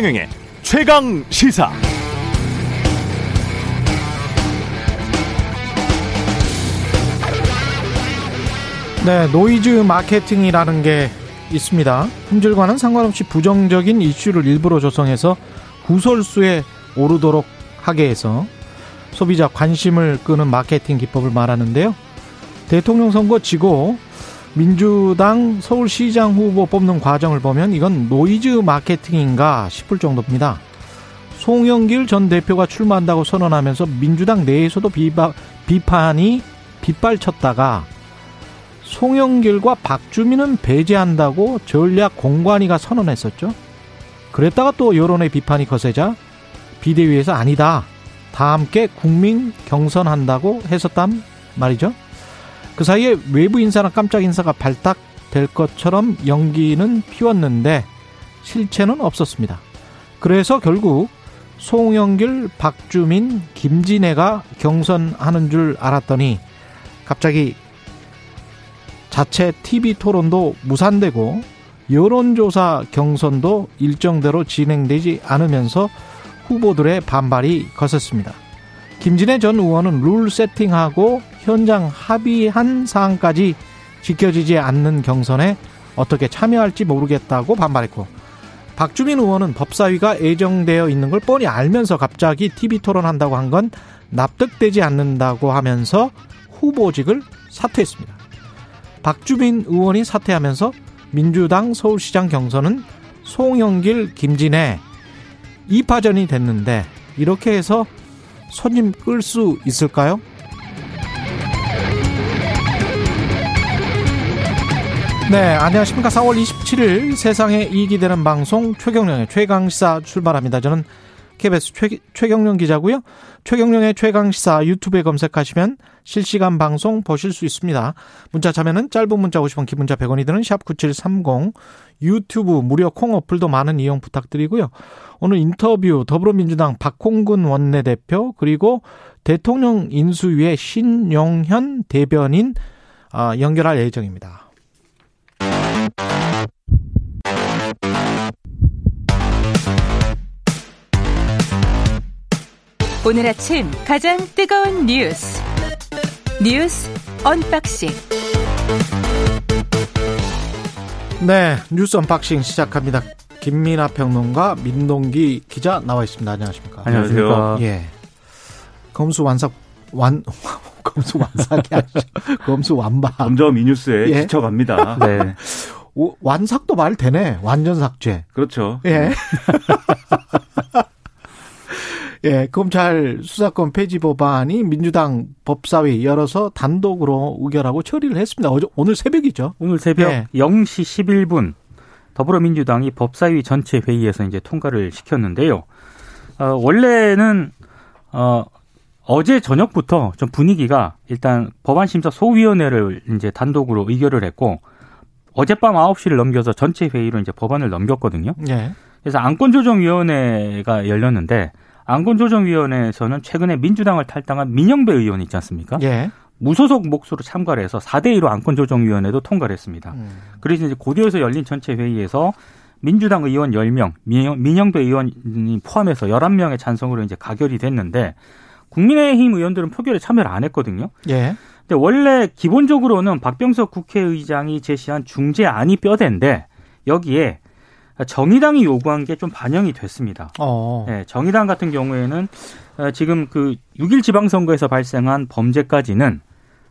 최경영의 최강 시사. 네, 노이즈 마케팅이라는 게 있습니다. 품질과는 상관없이 부정적인 이슈를 일부러 조성해서 구설수에 오르도록 하게 해서 소비자 관심을 끄는 마케팅 기법을 말하는데요. 대통령 선거 지고 민주당 서울시장 후보 뽑는 과정을 보면 이건 노이즈 마케팅인가 싶을 정도입니다. 송영길 전 대표가 출마한다고 선언하면서 민주당 내에서도 비바, 비판이 빗발쳤다가 송영길과 박주민은 배제한다고 전략 공관위가 선언했었죠. 그랬다가 또 여론의 비판이 거세자 비대위에서 아니다. 다 함께 국민 경선한다고 했었단 말이죠. 그 사이에 외부 인사나 깜짝 인사가 발탁될 것처럼 연기는 피웠는데 실체는 없었습니다. 그래서 결국 송영길, 박주민, 김진애가 경선하는 줄 알았더니 갑자기 자체 TV 토론도 무산되고 여론조사 경선도 일정대로 진행되지 않으면서 후보들의 반발이 거셌습니다. 김진애 전 의원은 룰 세팅하고 현장 합의한 사항까지 지켜지지 않는 경선에 어떻게 참여할지 모르겠다고 반발했고 박주민 의원은 법사위가 애정되어 있는 걸 뻔히 알면서 갑자기 TV 토론한다고 한 건 납득되지 않는다고 하면서 후보직을 사퇴했습니다. 박주민 의원이 사퇴하면서 민주당 서울시장 경선은 송영길, 김진애 2파전이 됐는데 이렇게 해서 손님 끌 수 있을까요? 네, 안녕하십니까. 4월 27일 세상에 이익이 되는 방송 최경령의 최강시사 출발합니다. 저는 KBS 최, 최경령 기자고요. 최경령의 최강시사 유튜브에 검색하시면 실시간 방송 보실 수 있습니다. 문자 참여는 짧은 문자 50원, 긴 문자 100원이 드는 샵 9730 유튜브 무료 콩 어플도 많은 이용 부탁드리고요. 오늘 인터뷰 더불어민주당 박홍근 원내대표 그리고 대통령 인수위의 신용현 대변인 아, 연결할 예정입니다. 오늘 아침 가장 뜨거운 뉴스 뉴스 언박싱 네 뉴스 언박싱 시작합니다. 김민아 평론가 민동기 기자 나와 있습니다. 안녕하십니까? 안녕하세요. 예. 검수 완삭 완 검수 완삭이 아니죠. 검수 완박. 점점 이 뉴스에 예. 지쳐갑니다. 네. 오, 완삭도 말 되네. 완전 삭제. 그렇죠. 예. 예, 검찰 수사권 폐지 법안이 민주당 법사위 열어서 단독으로 의결하고 처리를 했습니다. 어제, 오늘 새벽이죠. 오늘 새벽 예. 0시 11분 더불어민주당이 법사위 전체 회의에서 이제 통과를 시켰는데요. 어, 원래는 어, 어제 저녁부터 좀 분위기가 일단 법안심사 소위원회를 이제 단독으로 의결을 했고 어젯밤 9시를 넘겨서 전체 회의로 이제 법안을 넘겼거든요. 예. 그래서 안건조정위원회가 열렸는데 안건조정위원회에서는 최근에 민주당을 탈당한 민영배 의원 있지 않습니까? 예. 무소속 몫으로 참가를 해서 4대 2로 안건조정위원회도 통과를 했습니다. 음. 그래서 이제 고대에서 열린 전체 회의에서 민주당 의원 10명, 민영, 민영배 의원이 포함해서 11명의 찬성으로 이제 가결이 됐는데 국민의힘 의원들은 표결에 참여를 안 했거든요. 예. 근데 원래 기본적으로는 박병석 국회의장이 제시한 중재안이 뼈대인데 여기에 정의당이 요구한 게 좀 반영이 됐습니다. 어. 네, 정의당 같은 경우에는 어, 지금 그 6일 지방선거에서 발생한 범죄까지는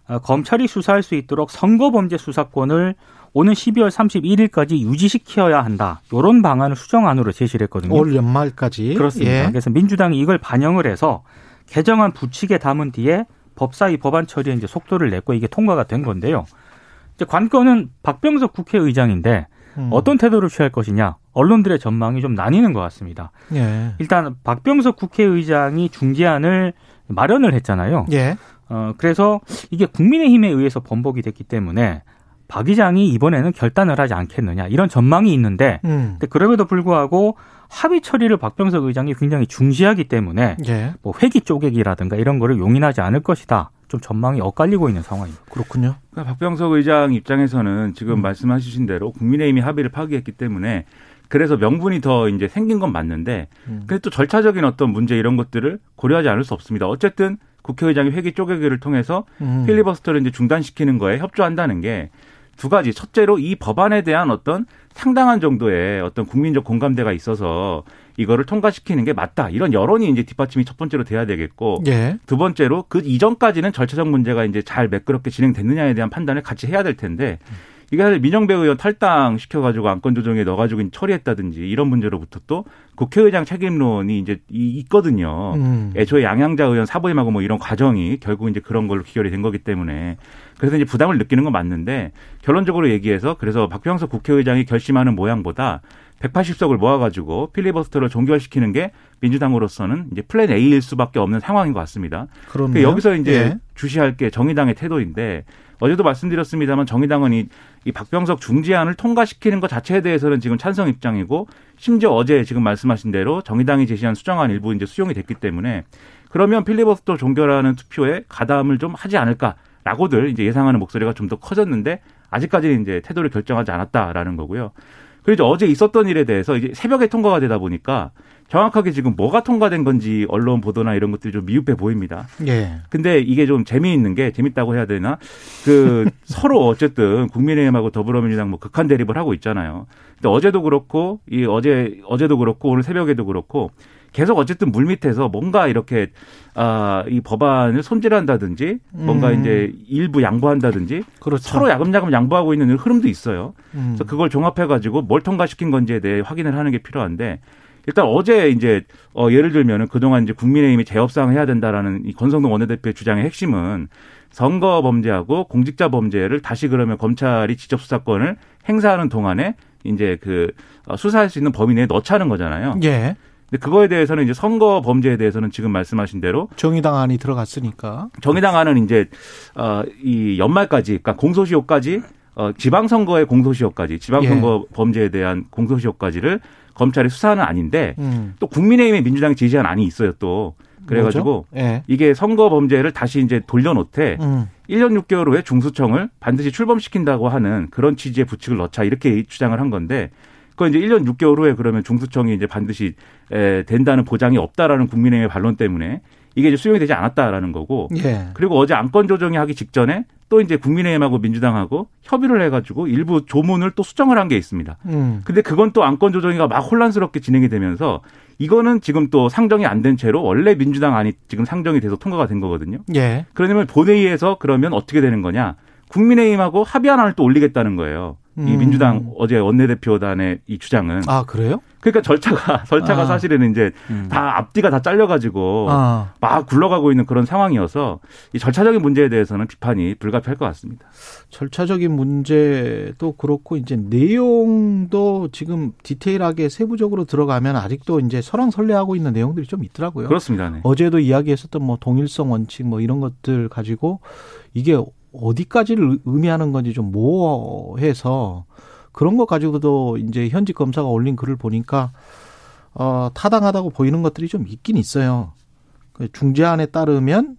어, 검찰이 수사할 수 있도록 선거범죄 수사권을 오는 12월 31일까지 유지시켜야 한다. 이런 방안을 수정안으로 제시를 했거든요. 올 연말까지. 그렇습니다. 예. 그래서 민주당이 이걸 반영을 해서 개정안 부칙에 담은 뒤에 법사위 법안 처리에 이제 속도를 냈고 이게 통과가 된 건데요. 이제 관건은 박병석 국회의장인데 음. 어떤 태도를 취할 것이냐 언론들의 전망이 좀 나뉘는 것 같습니다. 예. 일단 박병석 국회의장이 중재안을 마련을 했잖아요. 예. 어 그래서 이게 국민의힘에 의해서 번복이 됐기 때문에 박 의장이 이번에는 결단을 하지 않겠느냐 이런 전망이 있는데 음. 근데 그럼에도 불구하고 합의 처리를 박병석 의장이 굉장히 중시하기 때문에 예. 뭐 회기 쪼개기라든가 이런 거를 용인하지 않을 것이다. 좀 전망이 엇갈리고 있는 상황입니다. 그렇군요. 그러니까 박병석 의장 입장에서는 지금 음. 말씀하신 대로 국민의힘이 합의를 파기했기 때문에 그래서 명분이 더 이제 생긴 건 맞는데 음. 근데 또 절차적인 어떤 문제 이런 것들을 고려하지 않을 수 없습니다. 어쨌든 국회의장이 회기 쪼개기를 통해서 음. 필리버스터를 이제 중단시키는 거에 협조한다는 게 두 가지. 첫째로 이 법안에 대한 어떤 상당한 정도의 어떤 국민적 공감대가 있어서 이거를 통과시키는 게 맞다. 이런 여론이 이제 뒷받침이 첫 번째로 돼야 되겠고 예. 두 번째로 그 이전까지는 절차적 문제가 이제 잘 매끄럽게 진행됐느냐에 대한 판단을 같이 해야 될 텐데 이게 사실 민정배 의원 탈당 시켜가지고 안건 조정에 넣어가지고 처리했다든지 이런 문제로부터 또 국회의장 책임론이 이제 이- 있거든요. 음. 애초에 양양자 의원 사보임하고 뭐 이런 과정이 결국 이제 그런 걸로 귀결이 된 거기 때문에 그래서 이제 부담을 느끼는 건 맞는데 결론적으로 얘기해서 그래서 박병석 국회의장이 결심하는 모양보다 180석을 모아가지고 필리버스터를 종결시키는 게 민주당으로서는 이제 플랜 A일 수밖에 없는 상황인 것 같습니다. 그럼 그 여기서 이제 예. 주시할 게 정의당의 태도인데 어제도 말씀드렸습니다만 정의당은 이, 이 박병석 중지안을 통과시키는 것 자체에 대해서는 지금 찬성 입장이고 심지어 어제 지금 말씀하신 대로 정의당이 제시한 수정안 일부 이제 수용이 됐기 때문에 그러면 필리버스터 종결하는 투표에 가담을 좀 하지 않을까라고들 이제 예상하는 목소리가 좀 더 커졌는데 아직까지는 이제 태도를 결정하지 않았다라는 거고요. 그리고 어제 있었던 일에 대해서 이제 새벽에 통과가 되다 보니까 정확하게 지금 뭐가 통과된 건지 언론 보도나 이런 것들이 좀 미흡해 보입니다. 예. 근데 이게 좀 재미있는 게 재밌다고 해야 되나? 그 서로 어쨌든 국민의힘하고 더불어민주당 뭐 극한 대립을 하고 있잖아요. 근데 어제도 그렇고 이 어제 어제도 그렇고 오늘 새벽에도 그렇고 계속 어쨌든 물 밑에서 뭔가 이렇게 아 이 법안을 손질한다든지 뭔가 음. 이제 일부 양보한다든지 그렇죠. 서로 야금야금 양보하고 있는 흐름도 있어요. 음. 그래서 그걸 종합해 가지고 뭘 통과시킨 건지에 대해 확인을 하는 게 필요한데 일단 어제 이제 어 예를 들면은 그동안 이제 국민의힘이 재협상 해야 된다라는 이 권성동 원내대표의 주장의 핵심은 선거 범죄하고 공직자 범죄를 다시 그러면 검찰이 직접 수사권을 행사하는 동안에 이제 그 어, 수사할 수 있는 범위 내에 넣자는 거잖아요. 예. 근데 그거에 대해서는 이제 선거 범죄에 대해서는 지금 말씀하신 대로 정의당 안이 들어갔으니까. 정의당 안은 이제 어이 연말까지 그러니까 공소시효까지 어 지방선거의 공소시효까지 지방선거 예. 범죄에 대한 공소시효까지를 검찰이 수사는 아닌데 음. 또 국민의힘에 민주당이 제시한 안이 있어요 또 그래가지고? 예. 이게 선거 범죄를 다시 이제 돌려놓되 음. 1년 6개월 후에 중수청을 반드시 출범시킨다고 하는 그런 취지의 부칙을 넣자 이렇게 주장을 한 건데 그건 이제 1년 6개월 후에 그러면 중수청이 이제 반드시 에, 된다는 보장이 없다라는 국민의힘의 반론 때문에 이게 이제 수용이 되지 않았다라는 거고 예. 그리고 어제 안건 조정이 하기 직전에 또 이제 국민의힘하고 민주당하고 협의를 해가지고 일부 조문을 또 수정을 한 게 있습니다. 음. 근데 그건 또 안건 조정이가 막 혼란스럽게 진행이 되면서 이거는 지금 또 상정이 안 된 채로 원래 민주당 안이 지금 상정이 돼서 통과가 된 거거든요. 예. 그러면 본회의에서 그러면 어떻게 되는 거냐? 국민의힘하고 합의한 안을 또 올리겠다는 거예요. 이 음. 민주당 어제 원내대표단의 이 주장은. 아, 그래요? 그러니까 절차가 절차가 아. 사실은 이제 음. 다 앞뒤가 다 잘려가지고 아. 막 굴러가고 있는 그런 상황이어서 이 절차적인 문제에 대해서는 비판이 불가피할 것 같습니다. 절차적인 문제도 그렇고 이제 내용도 지금 디테일하게 세부적으로 들어가면 아직도 이제 설왕설래하고 있는 내용들이 좀 있더라고요. 그렇습니다. 네. 어제도 이야기했었던 뭐 동일성 원칙 뭐 이런 것들 가지고 이게 어디까지를 의미하는 건지 좀 모호해서 그런 것 가지고도 이제 현직 검사가 올린 글을 보니까 어 타당하다고 보이는 것들이 좀 있긴 있어요. 그 중재안에 따르면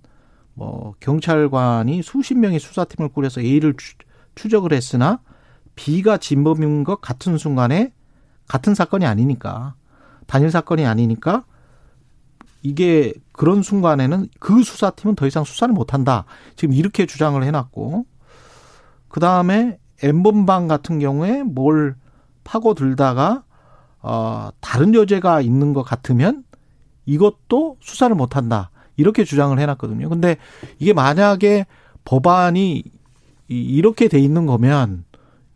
뭐 경찰관이 수십 명의 수사팀을 꾸려서 A를 추, 추적을 했으나 B가 진범인 것 같은 순간에 같은 사건이 아니니까 단일 사건이 아니니까 이게 그런 순간에는 그 수사팀은 더 이상 수사를 못한다. 지금 이렇게 주장을 해놨고 그 다음에 엠번방 같은 경우에 뭘 파고들다가 어 다른 여죄가 있는 것 같으면 이것도 수사를 못한다. 이렇게 주장을 해놨거든요. 근데 이게 만약에 법안이 이- 이렇게 돼 있는 거면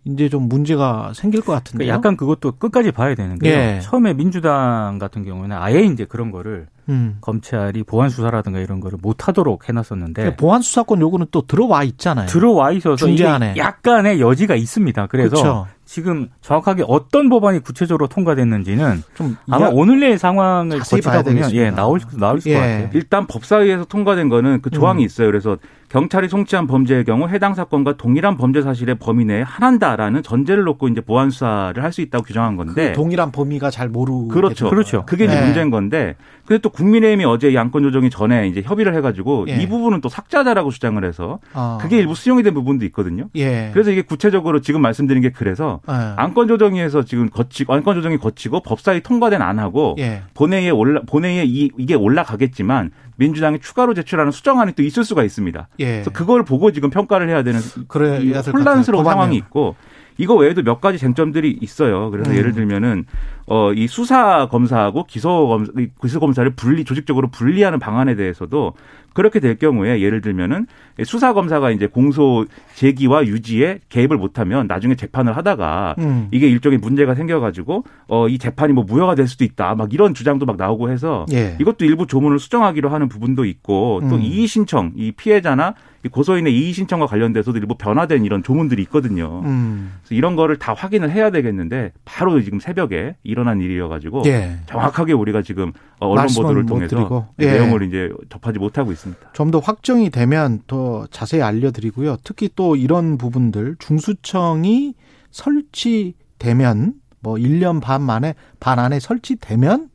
이제 좀 문제가 생길 것 같은데요. 그러니까 약간 그것도 끝까지 봐야 되는 게요. 예. 처음에 민주당 같은 경우는 아예 이제 그런 거를 음. 검찰이 보안 수사라든가 이런 거를 못 하도록 해놨었는데 보안 수사권 요구는 또 들어와 있잖아요. 들어와 있어서 중재안에. 약간의 여지가 있습니다. 그래서 그렇죠. 지금 정확하게 어떤 법안이 구체적으로 통과됐는지는 좀 아마 오늘 내일 상황을 거치다 보면 되겠습니다. 예 나올 나올 것 예. 같아요. 일단 법사위에서 통과된 거는 그 조항이 음. 있어요. 그래서 경찰이 송치한 범죄의 경우 해당 사건과 동일한 범죄 사실의 범위 내에 한한다라는 전제를 놓고 이제 보안 수사를 할 수 있다고 규정한 건데 그 동일한 범위가 잘 모르. 그렇죠. 그렇죠. 그게 이제 네. 문제인 건데 근데 또 국민의힘이 어제 이 안건 조정이 전에 이제 협의를 해가지고 예. 이 부분은 또 삭제하자라고 주장을 해서 아. 그게 일부 수용이 된 부분도 있거든요. 예. 그래서 이게 구체적으로 지금 말씀드린 게 그래서 예. 안건 조정위에서 지금 거치고 안건 조정이 거치고 법사위 통과된 안하고 예. 본회의에 올라 본회의에 이, 이게 올라가겠지만 민주당이 추가로 제출하는 수정안이 또 있을 수가 있습니다. 예. 그래서 그걸 보고 지금 평가를 해야 되는 될것 혼란스러운. 상황이. 있고 이거 외에도 몇 가지 쟁점들이 있어요. 그래서 음. 예를 들면은 어이 수사 검사하고 기소 검사 기소 검사를 분리 조직적으로 분리하는 방안에 대해서도 그렇게 될 경우에 예를 들면은 수사 검사가 이제 공소 제기와 유지에 개입을 못하면 나중에 재판을 하다가 음. 이게 일종의 문제가 생겨가지고 어 이 재판이 뭐 무효가 될 수도 있다 막 이런 주장도 막 나오고 해서 예. 이것도 일부 조문을 수정하기로 하는 부분도 있고 또 음. 이의 신청 이 피해자나 이 고소인의 이의 신청과 관련돼서도 일부 변화된 이런 조문들이 있거든요. 음. 그래서 이런 거를 다 확인을 해야 되겠는데 바로 지금 새벽에 일어난 일이어가지고 예. 정확하게 우리가 지금 어, 언론 보도를 못 통해서 드리고. 이 예. 내용을 이제 접하지 못하고 있습니다. 좀 더 확정이 되면 더 자세히 알려드리고요. 특히 또 이런 부분들 중수청이 설치되면 뭐 1년 반 만에 반 안에 설치되면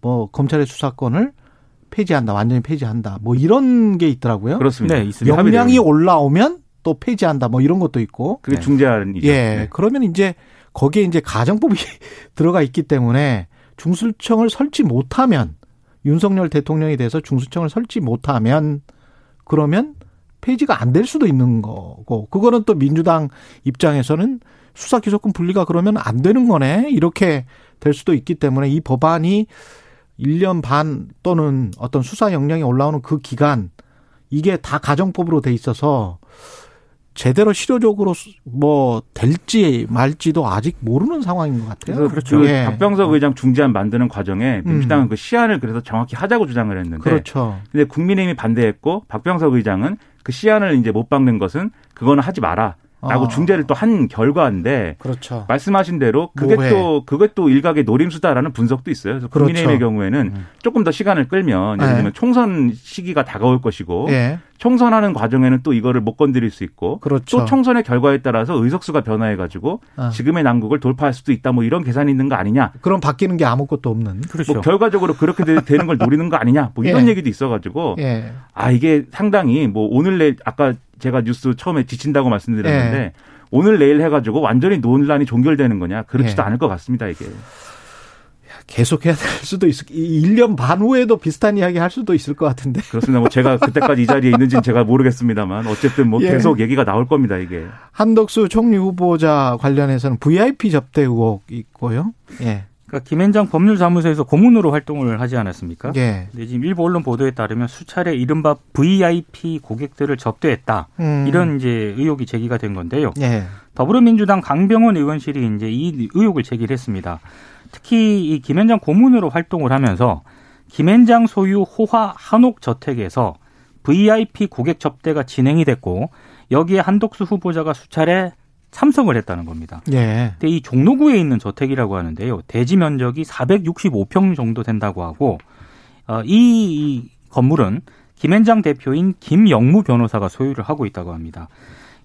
뭐 검찰의 수사권을 폐지한다, 완전히 폐지한다. 뭐 이런 게 있더라고요. 그렇습니다. 네, 있습니다. 역량이. 올라오면 또 폐지한다. 뭐 이런 것도 있고. 그게 네. 중재안이죠. 예. 네. 그러면 이제 거기에 이제 가정법이 들어가 있기 때문에 중수청을 설치 못하면 윤석열 대통령에 대해서 중수청을 설치 못하면 그러면 폐지가 안 될 수도 있는 거고 그거는 또 민주당 입장에서는 수사 기소권 분리가 그러면 안 되는 거네. 이렇게 될 수도 있기 때문에 이 법안이 1년 반 또는 어떤 수사 역량이 올라오는 그 기간 이게 다 가정법으로 돼 있어서 제대로 실효적으로 수- 뭐 될지 말지도 아직 모르는 상황인 것 같아요. 그래서 그렇죠. 그 예. 박병석 의장 중재안 만드는 과정에 민주당은 그 시안을 그래서 정확히 하자고 주장을 했는데 그렇죠. 근데 국민의힘이 반대했고 박병석 의장은 그 시안을 이제 못 박는 것은 그거는 하지 마라. 라고 어. 중재를 또 한 결과인데 그렇죠. 말씀하신 대로 그게 뭐해. 또 그게 또 일각의 노림수다라는 분석도 있어요. 그래서 그렇죠. 국민의힘의 경우에는 조금 더 시간을 끌면 예를 네. 들면 총선 시기가 다가올 것이고 예. 총선하는 과정에는 또 이거를 못 건드릴 수 있고 그렇죠. 또 총선의 결과에 따라서 의석수가 변화해 가지고 아. 지금의 난국을 돌파할 수도 있다 뭐 이런 계산이 있는 거 아니냐 그럼 바뀌는 게 아무것도 없는. 그렇죠. 뭐 결과적으로 그렇게 되- 되는 걸 노리는 거 아니냐 뭐 이런 예. 얘기도 있어 가지고 예. 아 이게 상당히 뭐 오늘 내일 아까 제가 뉴스 처음에 지친다고 말씀드렸는데 예. 오늘 내일 해가지고 완전히 논란이 종결되는 거냐 그렇지도 예. 않을 것 같습니다 이게 계속 해야 될 수도 있을 1년 반 후에도 비슷한 이야기 할 수도 있을 것 같은데. 그렇습니다 뭐 제가 그때까지 이 자리에 있는지는 제가 모르겠습니다만 어쨌든 뭐 예. 계속 얘기가 나올 겁니다 이게 한덕수 총리 후보자 관련해서는 VIP 접대 의혹 있고요. 예. 그러니까 김앤장 법률사무소에서 고문으로 활동을 하지 않았습니까? 예. 근데 지금 일부 언론 보도에 따르면 수차례 이른바 VIP 고객들을 접대했다. 음. 이런 이제 의혹이 제기가 된 건데요. 예. 더불어민주당 강병원 의원실이 이제 이 의혹을 제기를 했습니다. 특히 이 김앤장 고문으로 활동을 하면서 김앤장 소유 호화 한옥 저택에서 VIP 고객 접대가 진행이 됐고 여기에 한덕수 후보자가 수차례 참석을 했다는 겁니다. 예. 근데 이 종로구에 있는 저택이라고 하는데요. 대지 면적이 465평 정도 된다고 하고 어, 이, 이 건물은 김앤장 대표인 김영무 변호사가 소유를 하고 있다고 합니다.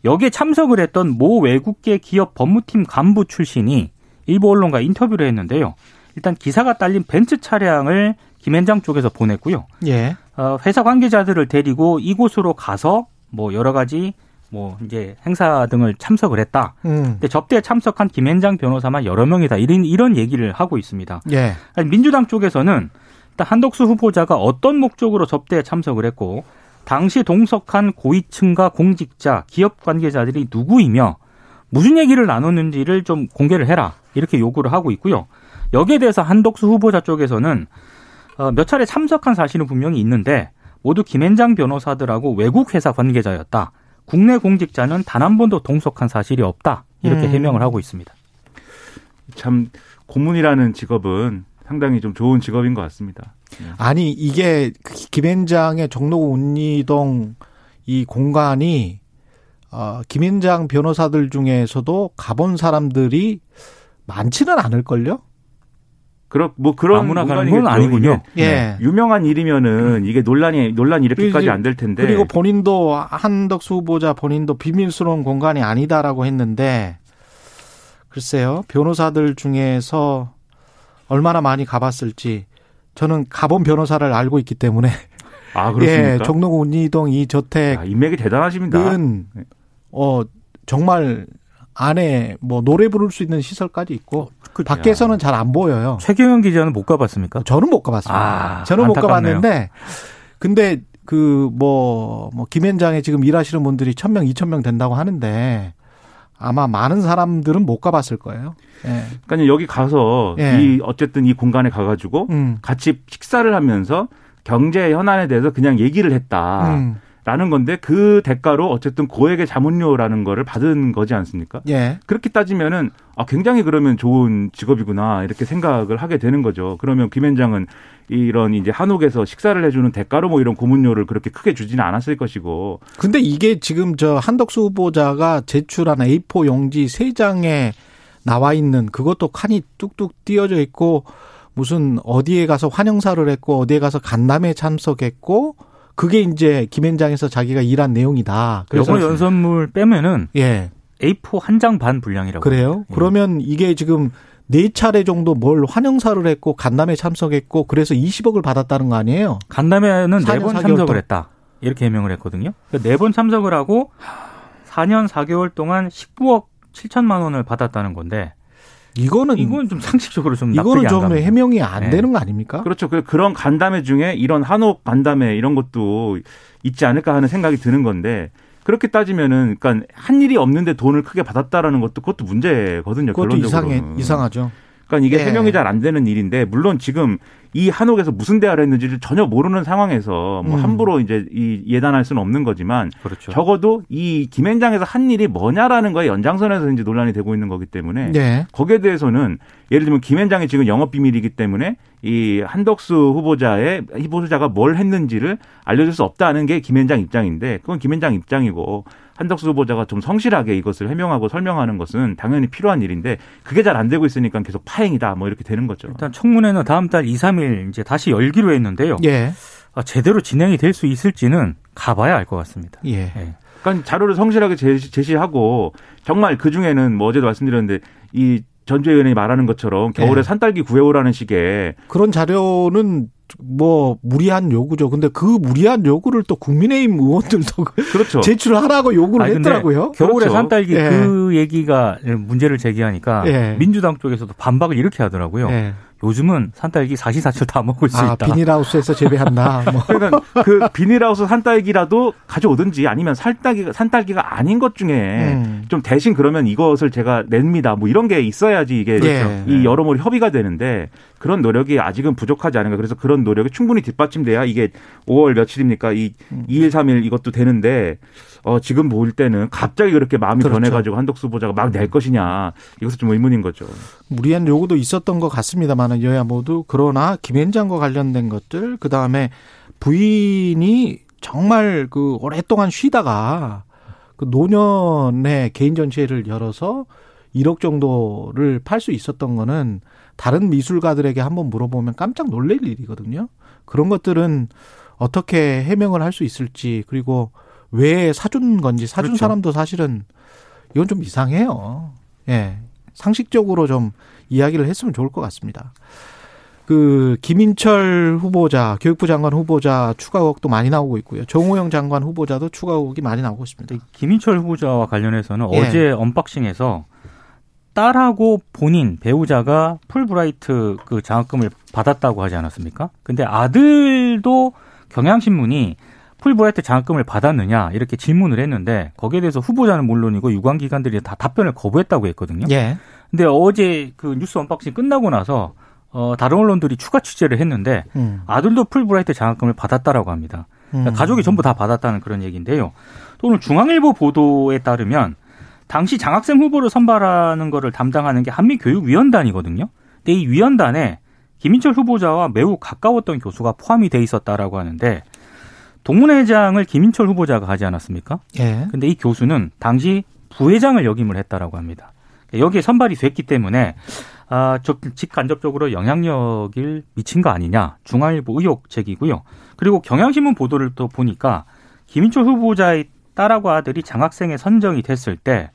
여기에 참석을 했던 모 외국계 기업 법무팀 간부 출신이 일부 언론과 인터뷰를 했는데요. 일단 기사가 딸린 벤츠 차량을 김앤장 쪽에서 보냈고요. 예. 어, 회사 관계자들을 데리고 이곳으로 가서 뭐 여러 가지 뭐 이제 행사 등을 참석을 했다. 음. 근데 접대에 참석한 김앤장 변호사만 여러 명이다. 이런 이런 얘기를 하고 있습니다. 예. 아니, 민주당 쪽에서는 일단 한덕수 후보자가 어떤 목적으로 접대에 참석을 했고 당시 동석한 고위층과 공직자, 기업 관계자들이 누구이며 무슨 얘기를 나눴는지를 좀 공개를 해라. 이렇게 요구를 하고 있고요. 여기에 대해서 한덕수 후보자 쪽에서는 어, 몇 차례 참석한 사실은 분명히 있는데 모두 김앤장 변호사들하고 외국 회사 관계자였다. 국내 공직자는 단 한 번도 동석한 사실이 없다. 이렇게 음. 해명을 하고 있습니다. 참 고문이라는 직업은 상당히 좀 좋은 직업인 것 같습니다. 아니 이게 그 김앤장의 종로구 운리동 이 공간이 어, 김앤장 변호사들 중에서도 가본 사람들이 많지는 않을걸요? 그런 뭐 그런 아무나 가는. 건 아니군요. 예. 유명한 일이면은 이게 논란이 논란 이렇게까지 안 될 텐데. 그리고 본인도 한덕수 후보자 본인도 비밀스러운 공간이 아니다라고 했는데 글쎄요 변호사들 중에서 얼마나 많이 가봤을지 저는 가본 변호사를 알고 있기 때문에 아 그렇습니까? 예 종로구 운리동 이 야, 저택은 인맥이 대단하십니다. 어 정말 안에 뭐 노래 부를 수 있는 시설까지 있고 그, 밖에서는 잘 안 보여요. 최경영 기자는 못 가봤습니까? 저는 못 가봤습니다. 아, 저는 못 안타깝네요. 가봤는데 근데 그 뭐 뭐 김현장에 지금 일하시는 분들이 1000명, 2000명 된다고 하는데 아마 많은 사람들은 못 가봤을 거예요. 예. 그러니까 여기 가서 예. 이 어쨌든 이 공간에 가가지고 음. 같이 식사를 하면서 경제 현안에 대해서 그냥 얘기를 했다. 음. 라는 건데 그 대가로 어쨌든 고액의 자문료라는 거를 받은 거지 않습니까? 예. 그렇게 따지면은 아 굉장히 그러면 좋은 직업이구나 이렇게 생각을 하게 되는 거죠. 그러면 김현장은 이런 이제 한옥에서 식사를 해주는 대가로 뭐 이런 고문료를 그렇게 크게 주지는 않았을 것이고 근데 이게 지금 저 한덕수 후보자가 제출한 A4 용지 세 장에 나와 있는 그것도 칸이 뚝뚝 띄어져 있고 무슨 어디에 가서 환영사를 했고 어디에 가서 간담회 참석했고 그게 이제 김현장에서 자기가 일한 내용이다. 그래서 요거 연선물 빼면은 예. A4 한 장 반 분량이라고. 그래요? 예. 그러면 이게 지금 네 차례 정도 뭘 환영사를 했고 간담회 참석했고 그래서 20억을 받았다는 거 아니에요? 간담회는 네 4년 번 4개월 참석을. 했다. 이렇게 해명을 했거든요. 네번 참석을 하고 4년 4개월 동안 19억 7천만 원을 받았다는 건데 이거는 이건 좀 상식적으로 좀 이거는 안좀 갑니다. 해명이 안 네. 되는 거 아닙니까? 그렇죠. 그- 그런 간담회 중에 이런 한옥 간담회 이런 것도 있지 않을까 하는 생각이 드는 건데 그렇게 따지면은 그러니까 한 일이 없는데 돈을 크게 받았다라는 것도 그것도 문제거든요. 그것도 결론적으로. 이상해 이상하죠. 그러니까 이게 예. 해명이 잘 안 되는 일인데 물론 지금 이 한옥에서 무슨 대화를 했는지를 전혀 모르는 상황에서 뭐 음. 함부로 이제 이 예단할 수는 없는 거지만 그렇죠. 적어도 이 김현장에서 한 일이 뭐냐라는 거에 연장선에서 이제 논란이 되고 있는 거기 때문에 네. 거기에 대해서는 예를 들면 김현장이 지금 영업 비밀이기 때문에 이 한덕수 후보자의 후보자가 뭘 했는지를 알려줄 수 없다는 게 김현장 입장인데 그건 김현장 입장이고 한덕수 후보자가 좀 성실하게 이것을 해명하고 설명하는 것은 당연히 필요한 일인데 그게 잘 안 되고 있으니까 계속 파행이다 뭐 이렇게 되는 거죠. 일단 청문회는 다음 달 2, 3일 이제 다시 열기로 했는데요. 예. 아, 제대로 진행이 될 수 있을지는 가봐야 알 것 같습니다. 예. 예. 그러니까 자료를 성실하게 제시, 제시하고 정말 그 중에는 뭐 어제도 말씀드렸는데 이 전주혜 의원이 말하는 것처럼 겨울에 네. 산딸기 구해오라는 식의 그런 자료는 뭐 무리한 요구죠. 근데 그 무리한 요구를 또 국민의힘 의원들도 그렇죠. 제출하라고 요구를 아니, 했더라고요. 겨울에 그렇죠. 산딸기 예. 그 얘기가 문제를 제기하니까 예. 민주당 쪽에서도 반박을 이렇게 하더라고요. 예. 요즘은 산딸기 사시사철 다 먹을 수 아, 있다. 비닐하우스에서 재배한다. 뭐. 그러니까 그 비닐하우스 산딸기라도 가져오든지 아니면 살딸기가 산딸기가 아닌 것 중에 음. 좀 대신 그러면 이것을 제가 냅니다. 뭐 이런 게 있어야지 이게 예. 이 여러모로 협의가 되는데 그런 노력이 아직은 부족하지 않은가. 그래서 그런 노력이 충분히 뒷받침돼야 이게 5월 며칠입니까? 이 음. 2일 3일 이것도 되는데 어 지금 볼 때는 갑자기 그렇게 마음이 그렇죠. 변해가지고 한덕수 후보자가 막 낼 것이냐 이것은 좀 의문인 거죠. 무리한 요구도 있었던 것 같습니다만은 여야 모두 그러나 김현장과 관련된 것들 그 다음에 부인이 정말 그 오랫동안 쉬다가 그 노년에 개인 전시회를 열어서 1억 정도를 팔 수 있었던 거는 다른 미술가들에게 한번 물어보면 깜짝 놀랄 일이거든요. 그런 것들은 어떻게 해명을 할 수 있을지 그리고 왜 사준 건지 사준 그렇죠. 사람도 사실은 이건 좀 이상해요. 예. 상식적으로 좀 이야기를 했으면 좋을 것 같습니다. 그 김인철 후보자, 교육부 장관 후보자 추가 의혹도 많이 나오고 있고요. 정호영 장관 후보자도 추가 의혹이 많이 나오고 있습니다. 김인철 후보자와 관련해서는 예. 어제 언박싱에서 딸하고 본인 배우자가 풀브라이트 그 장학금을 받았다고 하지 않았습니까? 근데 아들도 경향신문이 풀브라이트 장학금을 받았느냐 이렇게 질문을 했는데 거기에 대해서 후보자는 물론이고 유관 기관들이 다 답변을 거부했다고 했거든요. 예. 근데 어제 그 뉴스 unboxing 끝나고 나서 어 다른 언론들이 추가 취재를 했는데 음. 아들도 풀브라이트 장학금을 받았다라고 합니다. 그러니까 음. 가족이 전부 다 받았다는 그런 얘기인데요. 또 오늘 중앙일보 보도에 따르면 당시 장학생 후보를 선발하는 거를 담당하는 게 한미교육위원단이거든요. 근데 이 위원단에 김인철 후보자와 매우 가까웠던 교수가 포함이 돼 있었다라고 하는데 동문회장을 김인철 후보자가 하지 않았습니까? 예. 근데 이 교수는 당시 부회장을 역임을 했다라고 합니다. 여기에 선발이 됐기 때문에 아, 적- 직간접적으로 영향력을 미친 거 아니냐 중앙일보 의혹 제기고요. 그리고 경향신문 보도를 또 보니까 김인철 후보자의 딸하고 아들이 장학생에 선정이 됐을 때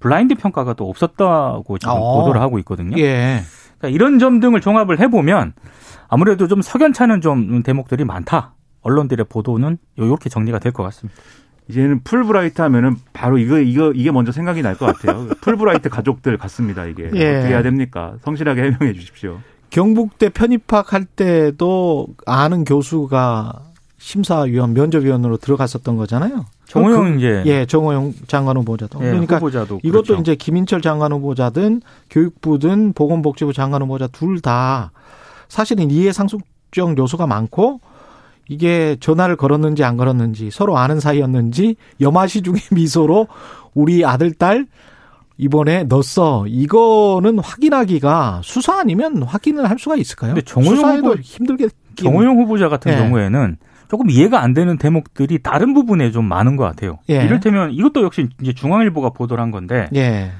블라인드 평가가 또 없었다고 지금 어. 보도를 하고 있거든요. 예. 그러니까 이런 점 등을 종합을 해보면 아무래도 좀 석연찮은 좀 대목들이 많다. 언론들의 보도는 이렇게 정리가 될 것 같습니다. 이제는 풀브라이트 하면은 바로 이거 이거 이게 먼저 생각이 날 것 같아요. 풀브라이트 가족들 같습니다. 이게 예. 어떻게 해야 됩니까? 성실하게 해명해 주십시오. 경북대 편입학할 때도 아는 교수가 심사위원 면접위원으로 들어갔었던 거잖아요. 정호영 그- 이제 예, 정호영 장관 후보자도. 예, 그러니까 후보자도 이것도 그렇죠. 이제 김인철 장관 후보자든 교육부든 보건복지부 장관 후보자 둘 다 사실은 이해 상속적 요소가 많고 이게 전화를 걸었는지 안 걸었는지 서로 아는 사이였는지 염화시 중의 미소로 우리 아들 딸 이번에 넣었어. 이거는 확인하기가 수사 아니면 확인을 할 수가 있을까요? 근데 정호영 후보- 힘들게 정호영 후보자 같은 예. 경우에는 조금 이해가 안 되는 대목들이 다른 부분에 좀 많은 것 같아요. 예. 이를테면 이것도 역시 이제 중앙일보가 보도를 한 건데 예.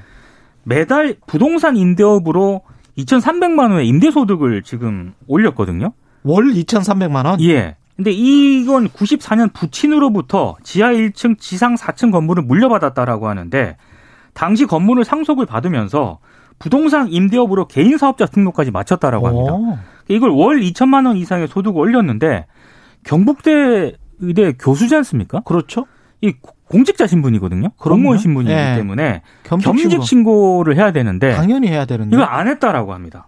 매달 부동산 임대업으로 2,300만 원의 임대 소득을 지금 올렸거든요. 월 2,300만 원. 예. 근데 이건 94년 부친으로부터 지하 1층, 지상 4층 건물을 물려받았다라고 하는데 당시 건물을 상속을 받으면서 부동산 임대업으로 개인 사업자 등록까지 마쳤다라고 합니다. 오. 이걸 월 2천만 원 이상의 소득을 올렸는데 경북대 의대 교수지 않습니까? 그렇죠. 이 공직자 신분이거든요. 공무원 신분이기 예. 때문에 겸직 겸직 신고. 신고 를 해야 되는데 당연히 해야 되는데 이걸 안 했다라고 합니다.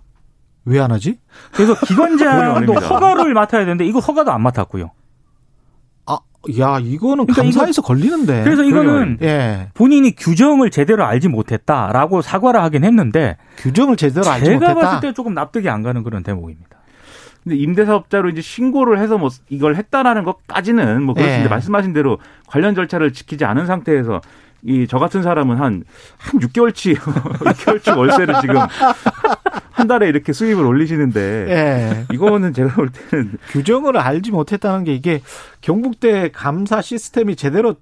왜 안 하지? 그래서 기관장도. 허가를 맡아야 되는데 이거 허가도 안 맡았고요. 아, 야, 이거는 그러니까 감사해서 걸리는데. 그래서 이거는 예. 본인이 규정을 제대로 알지 못했다라고 사과를 하긴 했는데 규정을 제대로 알지 제가 못했다. 봤을 때 조금 납득이 안 가는 그런 대목입니다. 근데 임대사업자로 이제 신고를 해서 뭐 이걸 했다라는 것까지는 뭐 그렇습니다. 예. 말씀하신 대로 관련 절차를 지키지 않은 상태에서 이 저 같은 사람은 한한 6개월치 6개월치 월세를 지금 한 달에 이렇게 수입을 올리시는데 예. 이거는 제가 볼 때는 규정을 알지 못했다는 게 이게 경북대 감사 시스템이 제대로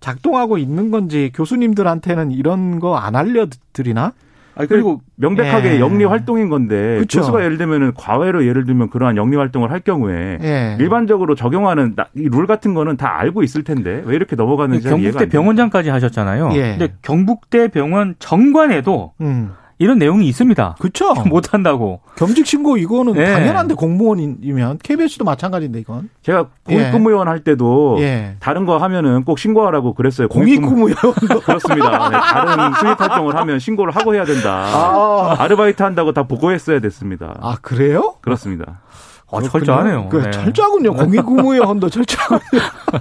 작동하고 있는 건지 교수님들한테는 이런 거 안 알려드리나? 아니, 그리고 명백하게 예. 영리 활동인 건데 그쵸. 교수가 예를 들면은 과외로 예를 들면 그러한 영리 활동을 할 경우에 예. 일반적으로 적용하는 나- 이룰 같은 거는 다 알고 있을 텐데 왜 이렇게 넘어가는지 잘 이해가 경북대. 병원장까지 하셨잖아요. 예. 근데 경북대 병원 정관에도 음. 이런 내용이 있습니다. 그쵸. 못 한다고. 겸직 신고 이거는 예. 당연한데 공무원이면 KBS도 마찬가지인데 이건. 제가 공익근무요원 할 때도 예. 다른 거 하면은 꼭 신고하라고 그랬어요. 공익근무요. 그렇습니다. 네, 다른 수입 활동을 하면 신고를 하고 해야 된다. 아. 아르바이트 한다고 다 보고했어야 됐습니다. 아 그래요? 그렇습니다. 아, 철저하네요. 그 네. 철저하군요. 공익근무요원도 철저하군요.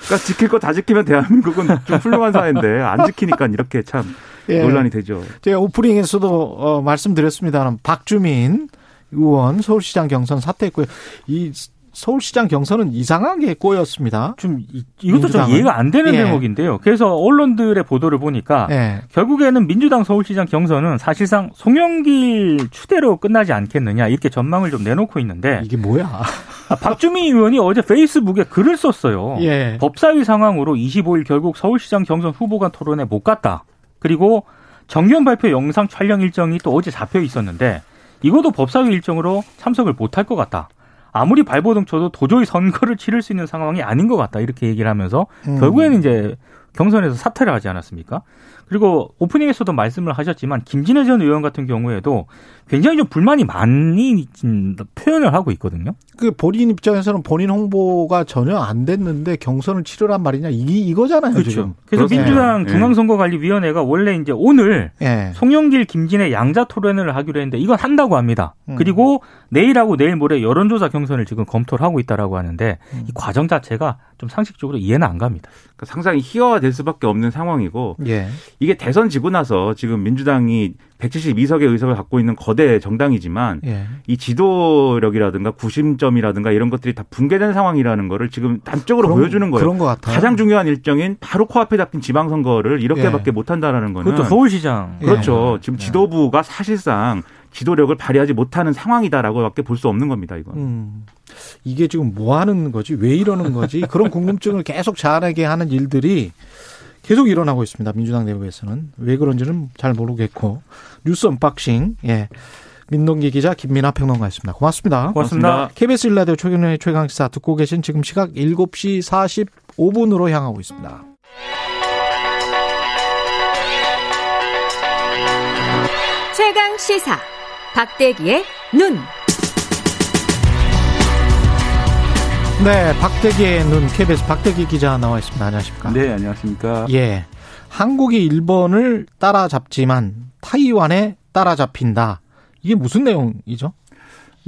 그러니까 지킬 거 다 지키면 대한민국은 좀 훌륭한 사회인데 안 지키니까 이렇게 참 예. 논란이 되죠. 제가 오프닝에서도 어, 말씀드렸습니다만 박주민 의원 서울시장 경선 사퇴했고요. 이 서울시장 경선은 이상하게 꼬였습니다. 좀 이- 이것도 좀 민주당은? 이해가 안 되는 예. 대목인데요. 그래서 언론들의 보도를 보니까 예. 결국에는 민주당 서울시장 경선은 사실상 송영길 추대로 끝나지 않겠느냐 이렇게 전망을 좀 내놓고 있는데 이게 뭐야? 아, 박주민 의원이 어제 페이스북에 글을 썼어요. 예. 법사위 상황으로 25일 결국 서울시장 경선 후보간 토론에 못 갔다. 그리고 정견 발표 영상 촬영 일정이 또 어제 잡혀 있었는데 이것도 법사위 일정으로 참석을 못할 것 같다. 아무리 발버둥 쳐도 도저히 선거를 치를 수 있는 상황이 아닌 것 같다. 이렇게 얘기를 하면서 음. 결국에는 이제 경선에서 사퇴를 하지 않았습니까? 그리고 오프닝에서도 말씀을 하셨지만 김진애 전 의원 같은 경우에도 굉장히 좀 불만이 많이 좀 표현을 하고 있거든요. 그 본인 입장에서는 본인 홍보가 전혀 안 됐는데 경선을 치르란 말이냐 이 이거잖아요 지금. 그래서 그렇습니다. 민주당 예. 중앙선거관리위원회가 원래 이제 오늘 예. 송영길, 김진애 양자 토론을 하기로 했는데 이건 한다고 합니다. 음. 그리고 내일하고 내일 모레 여론조사 경선을 지금 검토를 하고 있다라고 하는데 음. 이 과정 자체가 좀 상식적으로 이해는 안 갑니다. 그러니까 상당히 희화화될 수밖에 없는 상황이고 예. 이게 대선 지고 나서 지금 민주당이 172석의 의석을 갖고 있는 거대 정당이지만 예. 이 지도력이라든가 구심점이라든가 이런 것들이 다 붕괴된 상황이라는 거를 지금 단적으로 그런- 보여주는 거예요. 그런 것 같아요. 가장 중요한 일정인 바로 코앞에 잡힌 지방선거를 이렇게밖에 예. 못한다라는 거는 그것도 서울시장. 그렇죠. 예. 지금 예. 지도부가 사실상 지도력을 발휘하지 못하는 상황이다라고밖에 볼 수 없는 겁니다. 이건. 음. 이게 지금 뭐 하는 거지? 왜 이러는 거지? 그런 궁금증을 계속 자아내게 하는 일들이 계속 일어나고 있습니다. 민주당 내부에서는. 왜 그런지는 잘 모르겠고. 뉴스 unboxing. 예. 민동기 기자 김민아 평론가였습니다. 고맙습니다. 고맙습니다. KBS 1라디오 최경영의 최강시사 듣고 계신 지금 시각 7시 45분으로 향하고 있습니다. 최강 시사 박대기의 눈. 네, 박대기의 눈 KBS 박대기 기자 나와 있습니다. 안녕하십니까? 네, 안녕하십니까? 예. 한국이 일본을 따라잡지만 타이완에 따라잡힌다. 이게 무슨 내용이죠?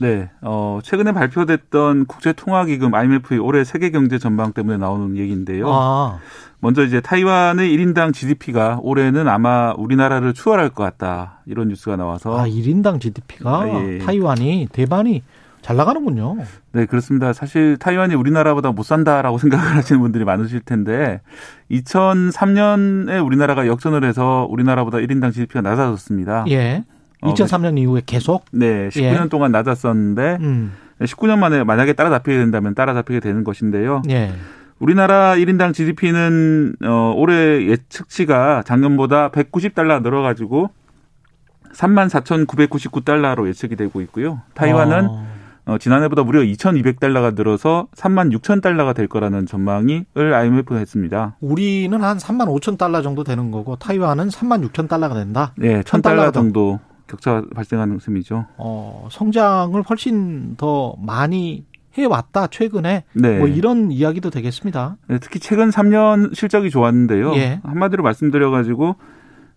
네, 어, 최근에 발표됐던 국제통화기금 IMF의 올해 세계 경제 전망 때문에 나오는 얘기인데요. 아, 먼저 이제 타이완의 1인당 GDP가 올해는 아마 우리나라를 추월할 것 같다. 이런 뉴스가 나와서. 아 1인당 GDP가 아, 예. 타이완이 대반이 잘 나가는군요. 네, 그렇습니다. 사실 타이완이 우리나라보다 못 산다라고 생각을 하시는 분들이 많으실 텐데 2003년에 우리나라가 역전을 해서 우리나라보다 1인당 GDP가 낮아졌습니다. 예. 어, 2003년 이후에 계속 네, 19년 예. 동안 낮았었는데 음. 19년 만에 만약에 따라잡히게 된다면 따라잡히게 되는 것인데요. 예. 우리나라 1인당 GDP는 어, 올해 예측치가 작년보다 190달러 늘어가지고 34,999달러로 예측이 되고 있고요. 타이완은 어. 어, 지난해보다 무려 2,200달러가 늘어서 36,000달러가 될 거라는 전망을 IMF가 했습니다. 우리는 한 3만 5천 달러 정도 되는 거고 타이완은 3만 6천 달러가 된다. 네, 1,000달러 정도 격차가 발생하는 셈이죠. 어, 성장을 훨씬 더 많이 해왔다 최근에 네. 뭐 이런 이야기도 되겠습니다. 네, 특히 최근 3년 실적이 좋았는데요. 예. 한마디로 말씀드려가지고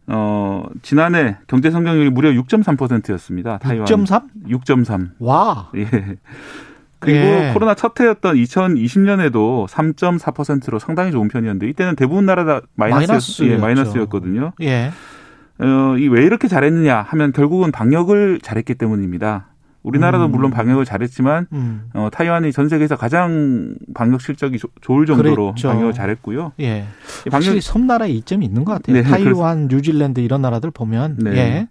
어, 지난해 경제 성장률이 무려 6.3%였습니다. 타이완 6.3? 6.3. 와. 예. 그리고 예. 코로나 첫 해였던 2020년에도 3.4%로 상당히 좋은 편이었는데 이때는 대부분 나라 다 마이너스 마이너스였죠. 예, 마이너스였거든요. 예. 어, 이 왜 이렇게 잘했느냐 하면 결국은 방역을 잘했기 때문입니다. 우리나라도 음. 물론 방역을 잘했지만 음. 어, 타이완이 전 세계에서 가장 방역 실적이 조- 좋을 정도로 그랬죠. 방역을 잘했고요. 예. 이 방역 섬나라에 이점이 있는 것 같아요. 네, 타이완, 뉴질랜드 이런 나라들 보면 네. 예.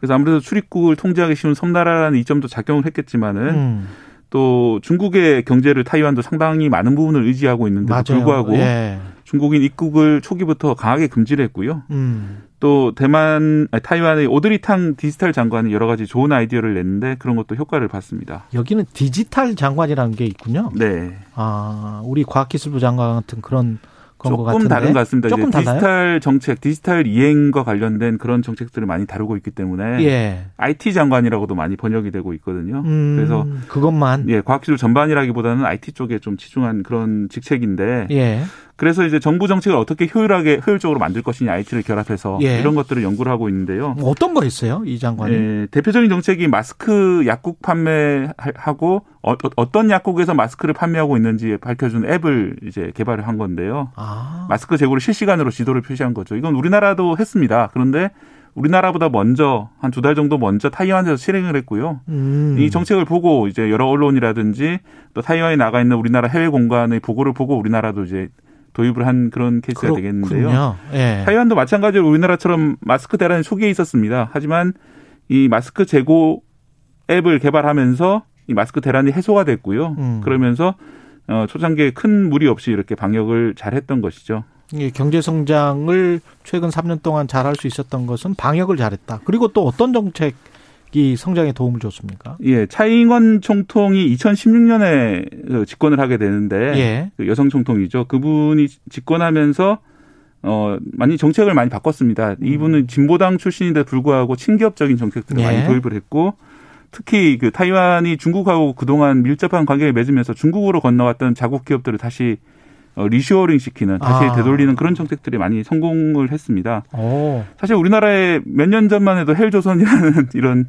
그래서 아무래도 출입국을 통제하기 쉬운 섬나라라는 이점도 작용을 했겠지만은 음. 또 중국의 경제를 타이완도 상당히 많은 부분을 의지하고 있는데도 맞아요. 불구하고 예. 중국인 입국을 초기부터 강하게 금지를 했고요. 음. 또 대만 아니, 타이완의 오드리탕 디지털 장관이 여러 가지 좋은 아이디어를 냈는데 그런 것도 효과를 봤습니다. 여기는 디지털 장관이라는 게 있군요. 네. 아, 우리 과학기술부 장관 같은 그런 조금. 다른 것 같습니다. 조금 이제 달라요? 디지털 정책, 디지털 이행과 관련된 그런 정책들을 많이 다루고 있기 때문에 예. IT 장관이라고도 많이 번역이 되고 있거든요. 음, 그래서 그것만 예, 과학기술 전반이라기보다는 IT 쪽에 좀 치중한 그런 직책인데 예. 그래서 이제 정부 정책을 어떻게 효율하게 효율적으로 만들 것이냐 IT를 결합해서 예. 이런 것들을 연구를 하고 있는데요. 어떤 거 했어요, 이 장관이? 예, 대표적인 정책이 마스크 약국 판매하고 어, 떤 약국에서 마스크를 판매하고 있는지 밝혀준 앱을 이제 개발을 한 건데요. 아, 마스크 재고를 실시간으로 지도를 표시한 거죠. 이건 우리나라도 했습니다. 그런데 우리나라보다 먼저 한 두 달 정도 먼저 타이완에서 실행을 했고요. 음. 이 정책을 보고 이제 여러 언론이라든지 또 타이완에 나가 있는 우리나라 해외 공간의 보고를 보고 우리나라도 이제 도입을 한 그런 케이스가 되겠는데요. 그렇군요. 예. 타이완도 마찬가지로 우리나라처럼 마스크 대란이 초기에 있었습니다. 하지만 이 마스크 재고 앱을 개발하면서 이 마스크 대란이 해소가 됐고요. 음. 그러면서 어, 초창기에 큰 무리 없이 이렇게 방역을 잘했던 것이죠. 이 경제 성장을 최근 3년 동안 잘할 수 있었던 것은 방역을 잘했다. 그리고 또 어떤 정책 이 성장에 도움을 줬습니까? 예, 차이잉원 총통이 2016년에 그 집권을 하게 되는데 예. 그 여성 총통이죠. 그분이 집권하면서 어 많이 정책을 많이 바꿨습니다. 이분은 진보당 출신인데 불구하고 친기업적인 정책들을 예. 많이 도입을 했고 특히 그 타이완이 중국하고 그동안 밀접한 관계를 맺으면서 중국으로 건너왔던 자국 기업들을 다시 어, 리쇼어링 시키는 다시 아. 되돌리는 그런 정책들이 많이 성공을 했습니다. 오. 사실 우리나라에 몇 년 전만 해도 헬조선이라는 이런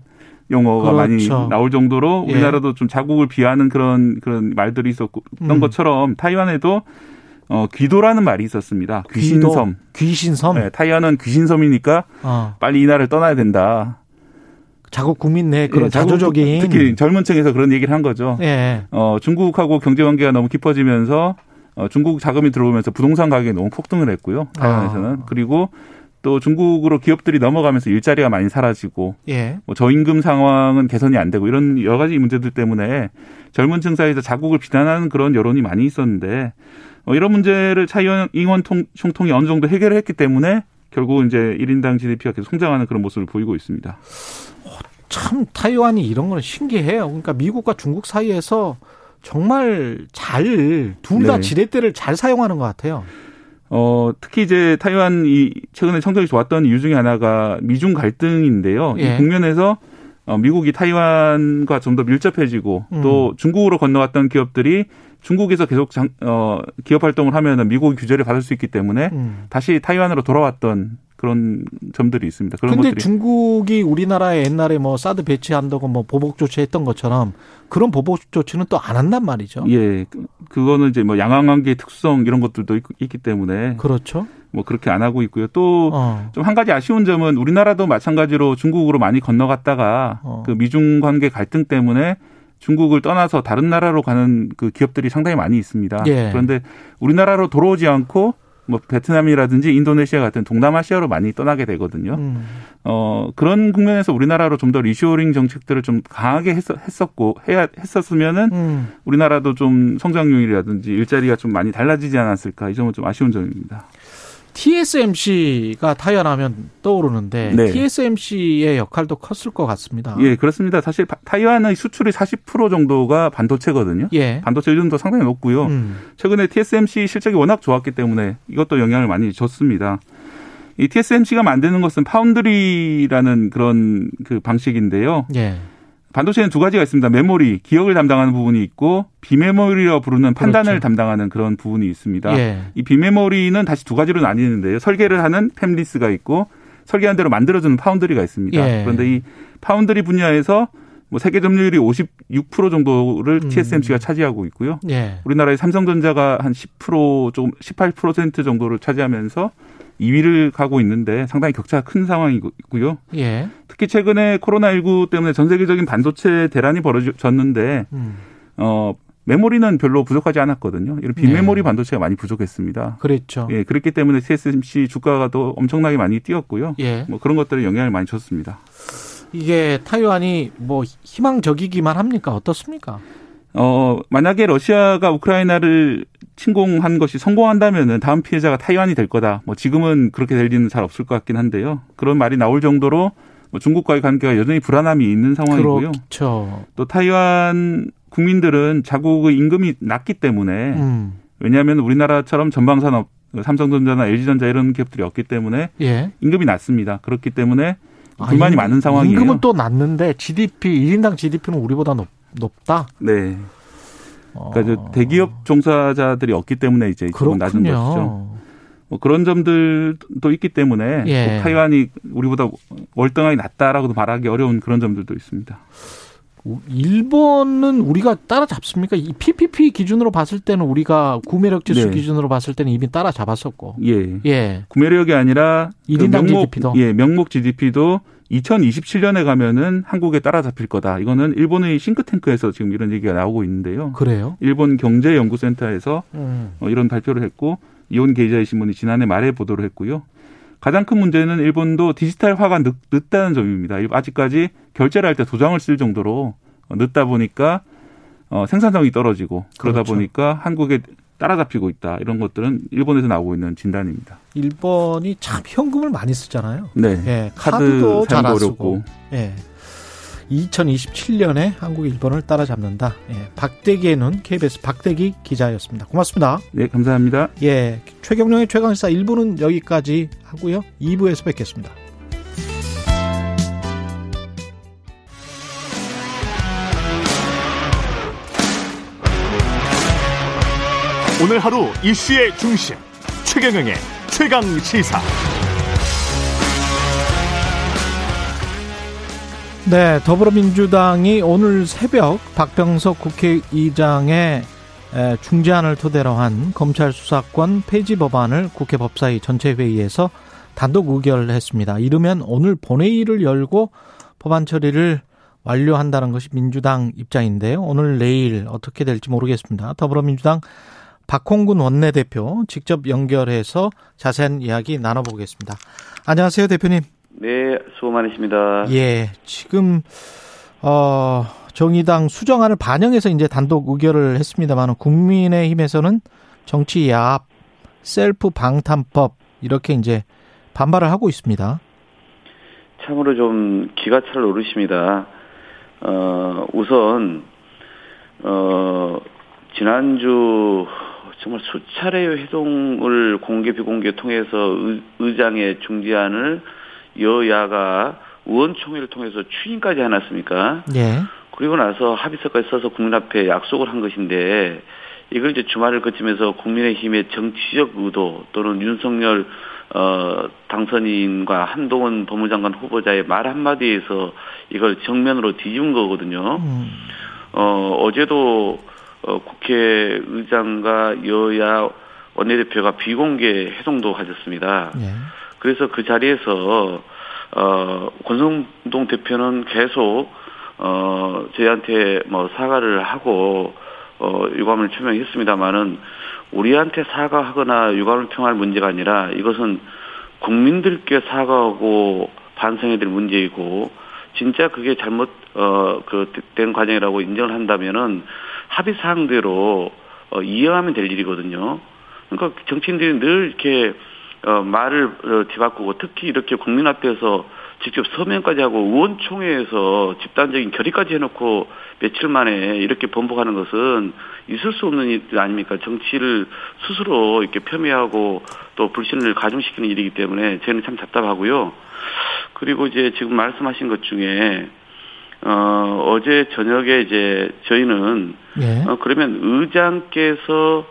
용어가 그렇죠. 많이 나올 정도로 예. 우리나라도 좀 자국을 비하는 그런 그런 말들이 있었던 음. 것처럼 타이완에도 어 귀도라는 말이 있었습니다. 귀신섬. 귀신섬. 네, 타이완은 귀신섬이니까 어. 빨리 이 나라를 떠나야 된다. 자국 국민 내 그런 예, 자조적인 특히 젊은 층에서 그런 얘기를 한 거죠. 예. 어, 중국하고 경제 관계가 너무 깊어지면서 어, 중국 자금이 들어오면서 부동산 가격이 너무 폭등을 했고요. 타이완에서는. 아. 그리고 또 중국으로 기업들이 넘어가면서 일자리가 많이 사라지고 예. 뭐 저임금 상황은 개선이 안 되고 이런 여러 가지 문제들 때문에 젊은 층 사이에서 자국을 비난하는 그런 여론이 많이 있었는데 어, 이런 문제를 차이잉원 통- 총통이 어느 정도 해결을 했기 때문에 결국 이제 1인당 GDP가 계속 성장하는 그런 모습을 보이고 있습니다. 참 타이완이 이런 거는 신기해요. 그러니까 미국과 중국 사이에서 정말 잘 둘다 네. 지렛대를 잘 사용하는 것 같아요. 어, 특히 이제 타이완이 최근에 성적이 좋았던 이유 중에 하나가 미중 갈등인데요. 예. 이 국면에서 어, 미국이 타이완과 좀 더 밀접해지고 음. 또 중국으로 건너왔던 기업들이 중국에서 계속 장, 어, 기업 활동을 하면은 미국의 규제를 받을 수 있기 때문에 음. 다시 타이완으로 돌아왔던 그런 점들이 있습니다. 그런 근데 것들이 중국이 우리나라에 옛날에 뭐 사드 배치한다고 뭐 보복 조치했던 것처럼 그런 보복 조치는 또 안 한단 말이죠. 예, 그- 그거는 이제 뭐 양황관계 특수성 이런 것들도 있, 있기 때문에 그렇죠. 뭐 그렇게 안 하고 있고요. 또 어. 좀한 가지 아쉬운 점은 우리나라도 마찬가지로 중국으로 많이 건너갔다가 어. 그 미중 관계 갈등 때문에 중국을 떠나서 다른 나라로 가는 그 기업들이 상당히 많이 있습니다. 예. 그런데 우리나라로 돌아오지 않고 뭐 베트남이라든지 인도네시아 같은 동남아시아로 많이 떠나게 되거든요. 음. 어 그런 국면에서 우리나라로 좀 더 리쇼링 정책들을 좀 강하게 했, 했었고 해야 했었으면은 음. 우리나라도 좀 성장률이라든지 일자리가 좀 많이 달라지지 않았을까 이 점은 좀 아쉬운 점입니다. TSMC가 타이완하면 떠오르는데 네. TSMC의 역할도 컸을 것 같습니다. 예, 그렇습니다. 사실 바- 타이완의 수출이 40% 정도가 반도체거든요. 예. 반도체 의존도 상당히 높고요. 음. 최근에 TSMC 실적이 워낙 좋았기 때문에 이것도 영향을 많이 줬습니다. 이 TSMC가 만드는 것은 foundry라는 그런 그 방식인데요. 예. 반도체는 두 가지가 있습니다. 메모리, 기억을 담당하는 부분이 있고 비메모리라고 부르는 판단을 그렇죠. 담당하는 그런 부분이 있습니다. 예. 이 비메모리는 다시 두 가지로 나뉘는데요. 설계를 하는 fabless가 있고 설계한 대로 만들어주는 foundry가 있습니다. 예. 그런데 이 파운드리 분야에서 뭐 세계 점유율이 56% 정도를 음. TSMC가 차지하고 있고요. 예. 우리나라의 삼성전자가 한 10% 조금 18% 정도를 차지하면서 2위를 가고 있는데 상당히 격차가 큰 상황이고요. 예. 특히 최근에 코로나19 때문에 전 세계적인 반도체 대란이 벌어졌는데 음. 어 메모리는 별로 부족하지 않았거든요. 이런 비메모리 네. 반도체가 많이 부족했습니다. 그랬죠. 예, 그렇기 때문에 TSMC 주가가 또 엄청나게 많이 뛰었고요. 예. 뭐 그런 것들이 영향을 많이 줬습니다. 이게 타이완이 뭐 희망적이기만 합니까? 어떻습니까? 어, 만약에 러시아가 우크라이나를 침공한 것이 성공한다면은 다음 피해자가 타이완이 될 거다. 뭐 지금은 그렇게 될 리는 잘 없을 것 같긴 한데요. 그런 말이 나올 정도로 뭐 중국과의 관계가 여전히 불안함이 있는 상황이고요. 그렇죠. 또 타이완 국민들은 자국의 임금이 낮기 때문에 음. 왜냐하면 우리나라처럼 전방산업 삼성전자나 LG전자 이런 기업들이 없기 때문에 예. 임금이 낮습니다. 그렇기 때문에 아, 불만이 임금- 많은 상황이에요. 임금은 또 낮는데 GDP 1인당 GDP는 우리보다 높, 높다. 네. 어. 그러니까 저 대기업 종사자들이 없기 때문에 이제 조금 낮은 것이죠. 뭐 그런 점들도 있기 때문에 예. 꼭 타이완이 우리보다 월등하게 낮다라고도 말하기 어려운 그런 점들도 있습니다. 일본은 우리가 따라잡습니까? 이 PPP 기준으로 봤을 때는 우리가 구매력 지수 네. 기준으로 봤을 때는 이미 따라잡았었고. 예. 예. 구매력이 아니라 그 명목, GDP도. 예, 명목 GDP도 2027년에 가면은 한국에 따라잡힐 거다. 이거는 일본의 싱크탱크에서 지금 이런 얘기가 나오고 있는데요. 그래요? 일본 경제연구센터에서 음. 어, 이런 발표를 했고 이온 게이자이 신문이 지난해 말에 보도를 했고요. 가장 큰 문제는 일본도 디지털화가 늦, 늦다는 점입니다. 아직까지 결제를 할 때 도장을 쓸 정도로 어, 늦다 보니까 어, 생산성이 떨어지고 그러다 그렇죠. 보니까 한국에 따라잡히고 있다. 이런 것들은 일본에서 나오고 있는 진단입니다. 일본이 참 현금을 많이 쓰잖아요. 네. 예. 카드 카드도 잘 안 쓰고. 예. 2027년에 한국이 일본을 따라잡는다. 예. 박대기의 눈 KBS 박대기 기자였습니다. 고맙습니다. 네, 감사합니다. 예. 최경령의 최강시사 1부는 여기까지 하고요. 2부에서 뵙겠습니다. 오늘 하루 이슈의 중심 최경영의 최강 시사. 네, 더불어민주당이 오늘 새벽 박병석 국회의장의 에, 중재안을 토대로 한 검찰 수사권 폐지 법안을 국회 법사위 전체 회의에서 단독 의결했습니다. 이르면 오늘 본회의를 열고 법안 처리를 완료한다는 것이 민주당 입장인데요. 오늘 내일 어떻게 될지 모르겠습니다. 더불어민주당 박홍근 원내대표 직접 연결해서 자세한 이야기 나눠보겠습니다. 안녕하세요, 대표님. 네, 수고 많으십니다. 예, 지금 어 정의당 수정안을 반영해서 이제 단독 의결을 했습니다만 국민의힘에서는 정치 야합, 셀프 방탄법 이렇게 이제 반발을 하고 있습니다. 참으로 좀 기가 찰 노릇입니다. 어, 우선, 어, 지난주 정말 수차례의 회동을 공개 비공개 통해서 의, 의장의 중재안을 여야가 의원총회를 통해서 추인까지 해놨습니까? 예. 그리고 나서 합의서까지 써서 국민 앞에 약속을 한 것인데 이걸 이제 주말을 거치면서 국민의힘의 정치적 의도 또는 윤석열 어 당선인과 한동훈 법무장관 후보자의 말 한마디에서 이걸 정면으로 뒤집은 거거든요. 음. 어 어제도 어 국회의장과 여야 원내대표가 비공개 회동도 하셨습니다. 예. 그래서 그 자리에서 어 권성동 대표는 계속 어 저희한테 뭐 사과를 하고 어 유감을 표명했습니다마는 우리한테 사과하거나 유감을 표명할 문제가 아니라 이것은 국민들께 사과하고 반성해야 될 문제이고 진짜 그게 잘못 어그된 과정이라고 인정을 한다면은 합의 사항대로 어 이해하면 될 일이거든요. 그러니까 정치인들이 늘 이렇게 어, 말을 어, 뒤바꾸고 특히 이렇게 국민 앞에서 직접 서명까지 하고 의원총회에서 집단적인 결의까지 해놓고 며칠 만에 이렇게 번복하는 것은 있을 수 없는 일 아닙니까? 정치를 스스로 이렇게 폄훼하고 또 불신을 가중시키는 일이기 때문에 저는 참 답답하고요. 그리고 이제 지금 말씀하신 것 중에 어, 어제 저녁에 이제 저희는 예. 어, 그러면 의장께서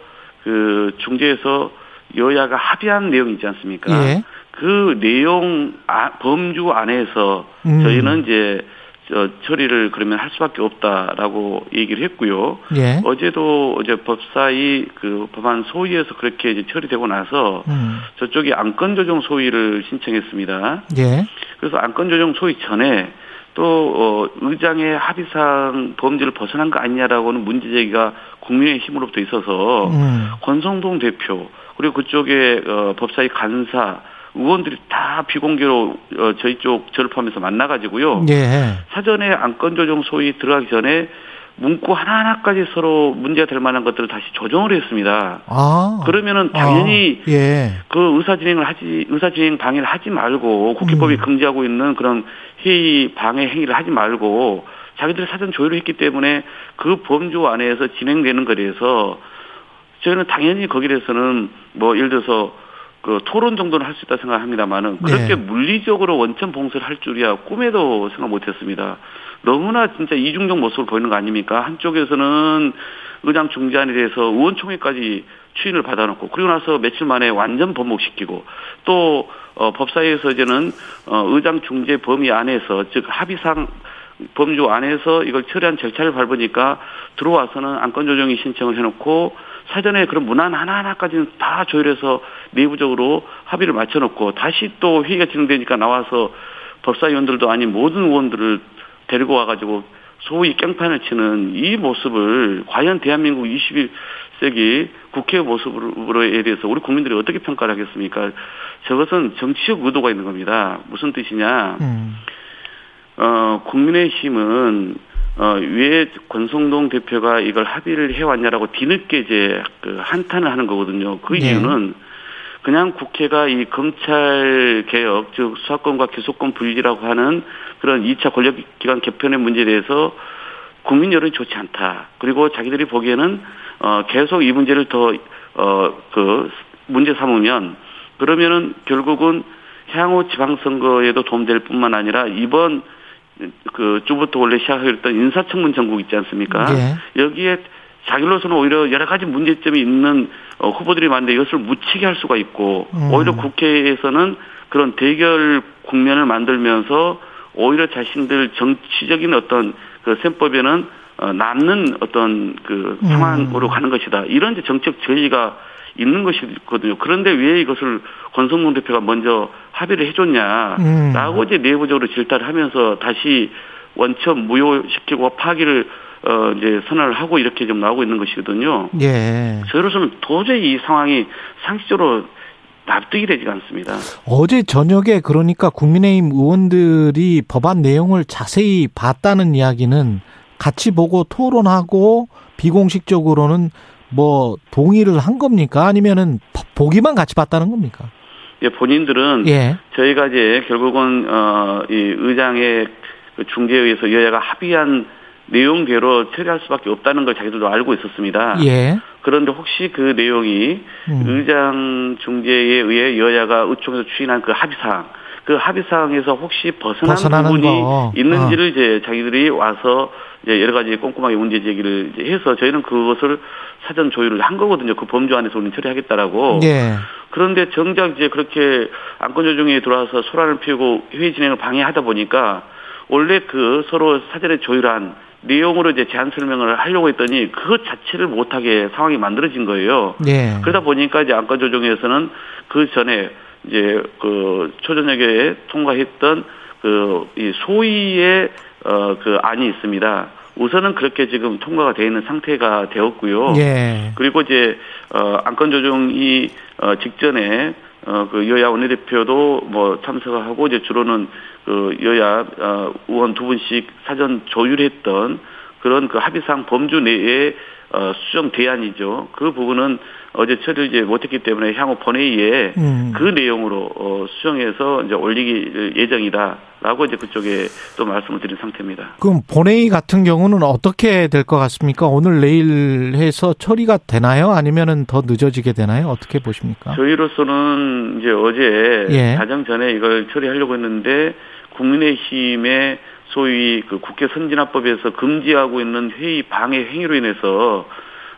그 중재에서 여야가 합의한 내용이 있지 않습니까? 예. 그 내용 아, 범주 안에서 음. 저희는 이제 저 처리를 그러면 할 수밖에 없다라고 얘기를 했고요. 예. 어제도 어제 법사위 그 법안 소위에서 그렇게 이제 처리되고 나서 음. 저쪽이 안건 조정 소위를 신청했습니다. 예. 그래서 안건 조정 소위 전에 또 어, 의장의 합의상 범죄를 벗어난 거 아니냐라고는 문제 제기가 국민의 힘으로부터 있어서 음. 권성동 대표 그리고 그쪽에 어, 법사위 간사 의원들이 다 비공개로 어, 저희 쪽 저를 포함해서 만나가지고요. 예. 사전에 안건 조정 소위 들어가기 전에 문구 하나하나까지 서로 문제가 될 만한 것들을 다시 조정을 했습니다. 아. 그러면은 당연히 아, 예. 그 의사 진행을 하지 의사 진행 방해를 하지 말고 국회법이 음. 금지하고 있는 그런 회의 방해 행위를 하지 말고 자기들이 사전 조율을 했기 때문에 그 범주 안에서 진행되는 거에서 저희는 당연히 거기에 대해서는 뭐 예를 들어서 그 토론 정도는 할 수 있다 생각합니다만은 그렇게 네. 물리적으로 원천 봉쇄를 할 줄이야 꿈에도 생각 못했습니다. 너무나 진짜 이중적 모습을 보이는 거 아닙니까? 한쪽에서는 의장 중재안에 대해서 의원총회까지 추인을 받아놓고 그리고 나서 며칠 만에 완전 번복시키고 또 어, 법사위에서 이제는 어, 의장 중재 범위 안에서 즉 합의상 범주 안에서 이걸 처리한 절차를 밟으니까 들어와서는 안건 조정이 신청을 해놓고 사전에 그런 문안 하나하나까지는 다 조율해서 내부적으로 합의를 맞춰놓고 다시 또 회의가 진행되니까 나와서 법사위원들도 아닌 모든 의원들을 데리고 와가지고 소위 깽판을 치는 이 모습을 과연 대한민국 21세기 국회 모습으로에 대해서 우리 국민들이 어떻게 평가를 하겠습니까? 저것은 정치적 의도가 있는 겁니다. 무슨 뜻이냐? 음. 어, 국민의힘은 어, 왜 권성동 대표가 이걸 합의를 해왔냐라고 뒤늦게 이제 그 한탄을 하는 거거든요. 그 네. 이유는 그냥 국회가 이 검찰 개혁, 즉 수사권과 기소권 분리라고 하는 그런 2차 권력기관 개편의 문제에 대해서 국민 여론이 좋지 않다. 그리고 자기들이 보기에는 어, 계속 이 문제를 더, 어, 그, 문제 삼으면 그러면은 결국은 향후 지방선거에도 도움될 뿐만 아니라 이번 그 주부터 원래 시작했던 인사청문 전국 있지 않습니까? 예. 여기에 자기로서는 오히려 여러 가지 문제점이 있는 어, 후보들이 많은데 이것을 묻히게 할 수가 있고 음. 오히려 국회에서는 그런 대결 국면을 만들면서 오히려 자신들 정치적인 어떤 그 셈법에는 어, 남는 어떤 그 음. 상황으로 가는 것이다. 이런 이제 정책 저희가 있는 것이거든요. 그런데 왜 이것을 권성동 대표가 먼저 합의를 해줬냐라고 음. 이제 내부적으로 질타를 하면서 다시 원천 무효시키고 파기를 어 이제 선언을 하고 이렇게 좀 나오고 있는 것이거든요. 예. 저로서는 도저히 이 상황이 상식적으로 납득이 되지가 않습니다. 어제 저녁에 그러니까 국민의힘 의원들이 법안 내용을 자세히 봤다는 이야기는 같이 보고 토론하고 비공식적으로는 뭐 동의를 한 겁니까? 아니면은 보기만 같이 봤다는 겁니까? 예, 본인들은 예. 저희가 이제 결국은 어 이 의장의 그 중재에 의해서 여야가 합의한 내용대로 처리할 수밖에 없다는 걸 자기들도 알고 있었습니다. 예. 그런데 혹시 그 내용이 음. 의장 중재에 의해 여야가 의총에서 추인한 그 합의사항 그 합의 사항에서 혹시 벗어난 부분이 거. 있는지를 이제 자기들이 와서 이제 여러 가지 꼼꼼하게 문제 제기를 이제 해서 저희는 그것을 사전 조율을 한 거거든요. 그 범주 안에서 우리는 처리하겠다라고. 예. 그런데 정작 이제 그렇게 안건 조정에 들어와서 소란을 피우고 회의 진행을 방해하다 보니까 원래 그 서로 사전에 조율한 내용으로 이제 제안 설명을 하려고 했더니 그것 자체를 못하게 상황이 만들어진 거예요. 예. 그러다 보니까 이제 안건 조정에서는 그 전에 이제 그 초저녁에 통과했던 그 이 소위의 어 그 안이 있습니다. 우선은 그렇게 지금 통과가 되어 있는 상태가 되었고요. 예. 그리고 이제 어 안건 조정이 어 직전에 어 그 여야 원내대표도 뭐 참석하고 이제 주로는 그 여야 어 의원 두 분씩 사전 조율했던 그런 그 합의상 범주 내에 어 수정 대안이죠. 그 부분은 어제 처리를 이제 못했기 때문에 향후 본회의에 음. 그 내용으로 어 수정해서 이제 올리기 예정이다라고 이제 그쪽에 또 말씀을 드린 상태입니다. 그럼 본회의 같은 경우는 어떻게 될 것 같습니까? 오늘 내일 해서 처리가 되나요? 아니면은 더 늦어지게 되나요? 어떻게 보십니까? 저희로서는 이제 어제 예. 가장 전에 이걸 처리하려고 했는데 국민의힘의 소위 그 국회 선진화법에서 금지하고 있는 회의 방해 행위로 인해서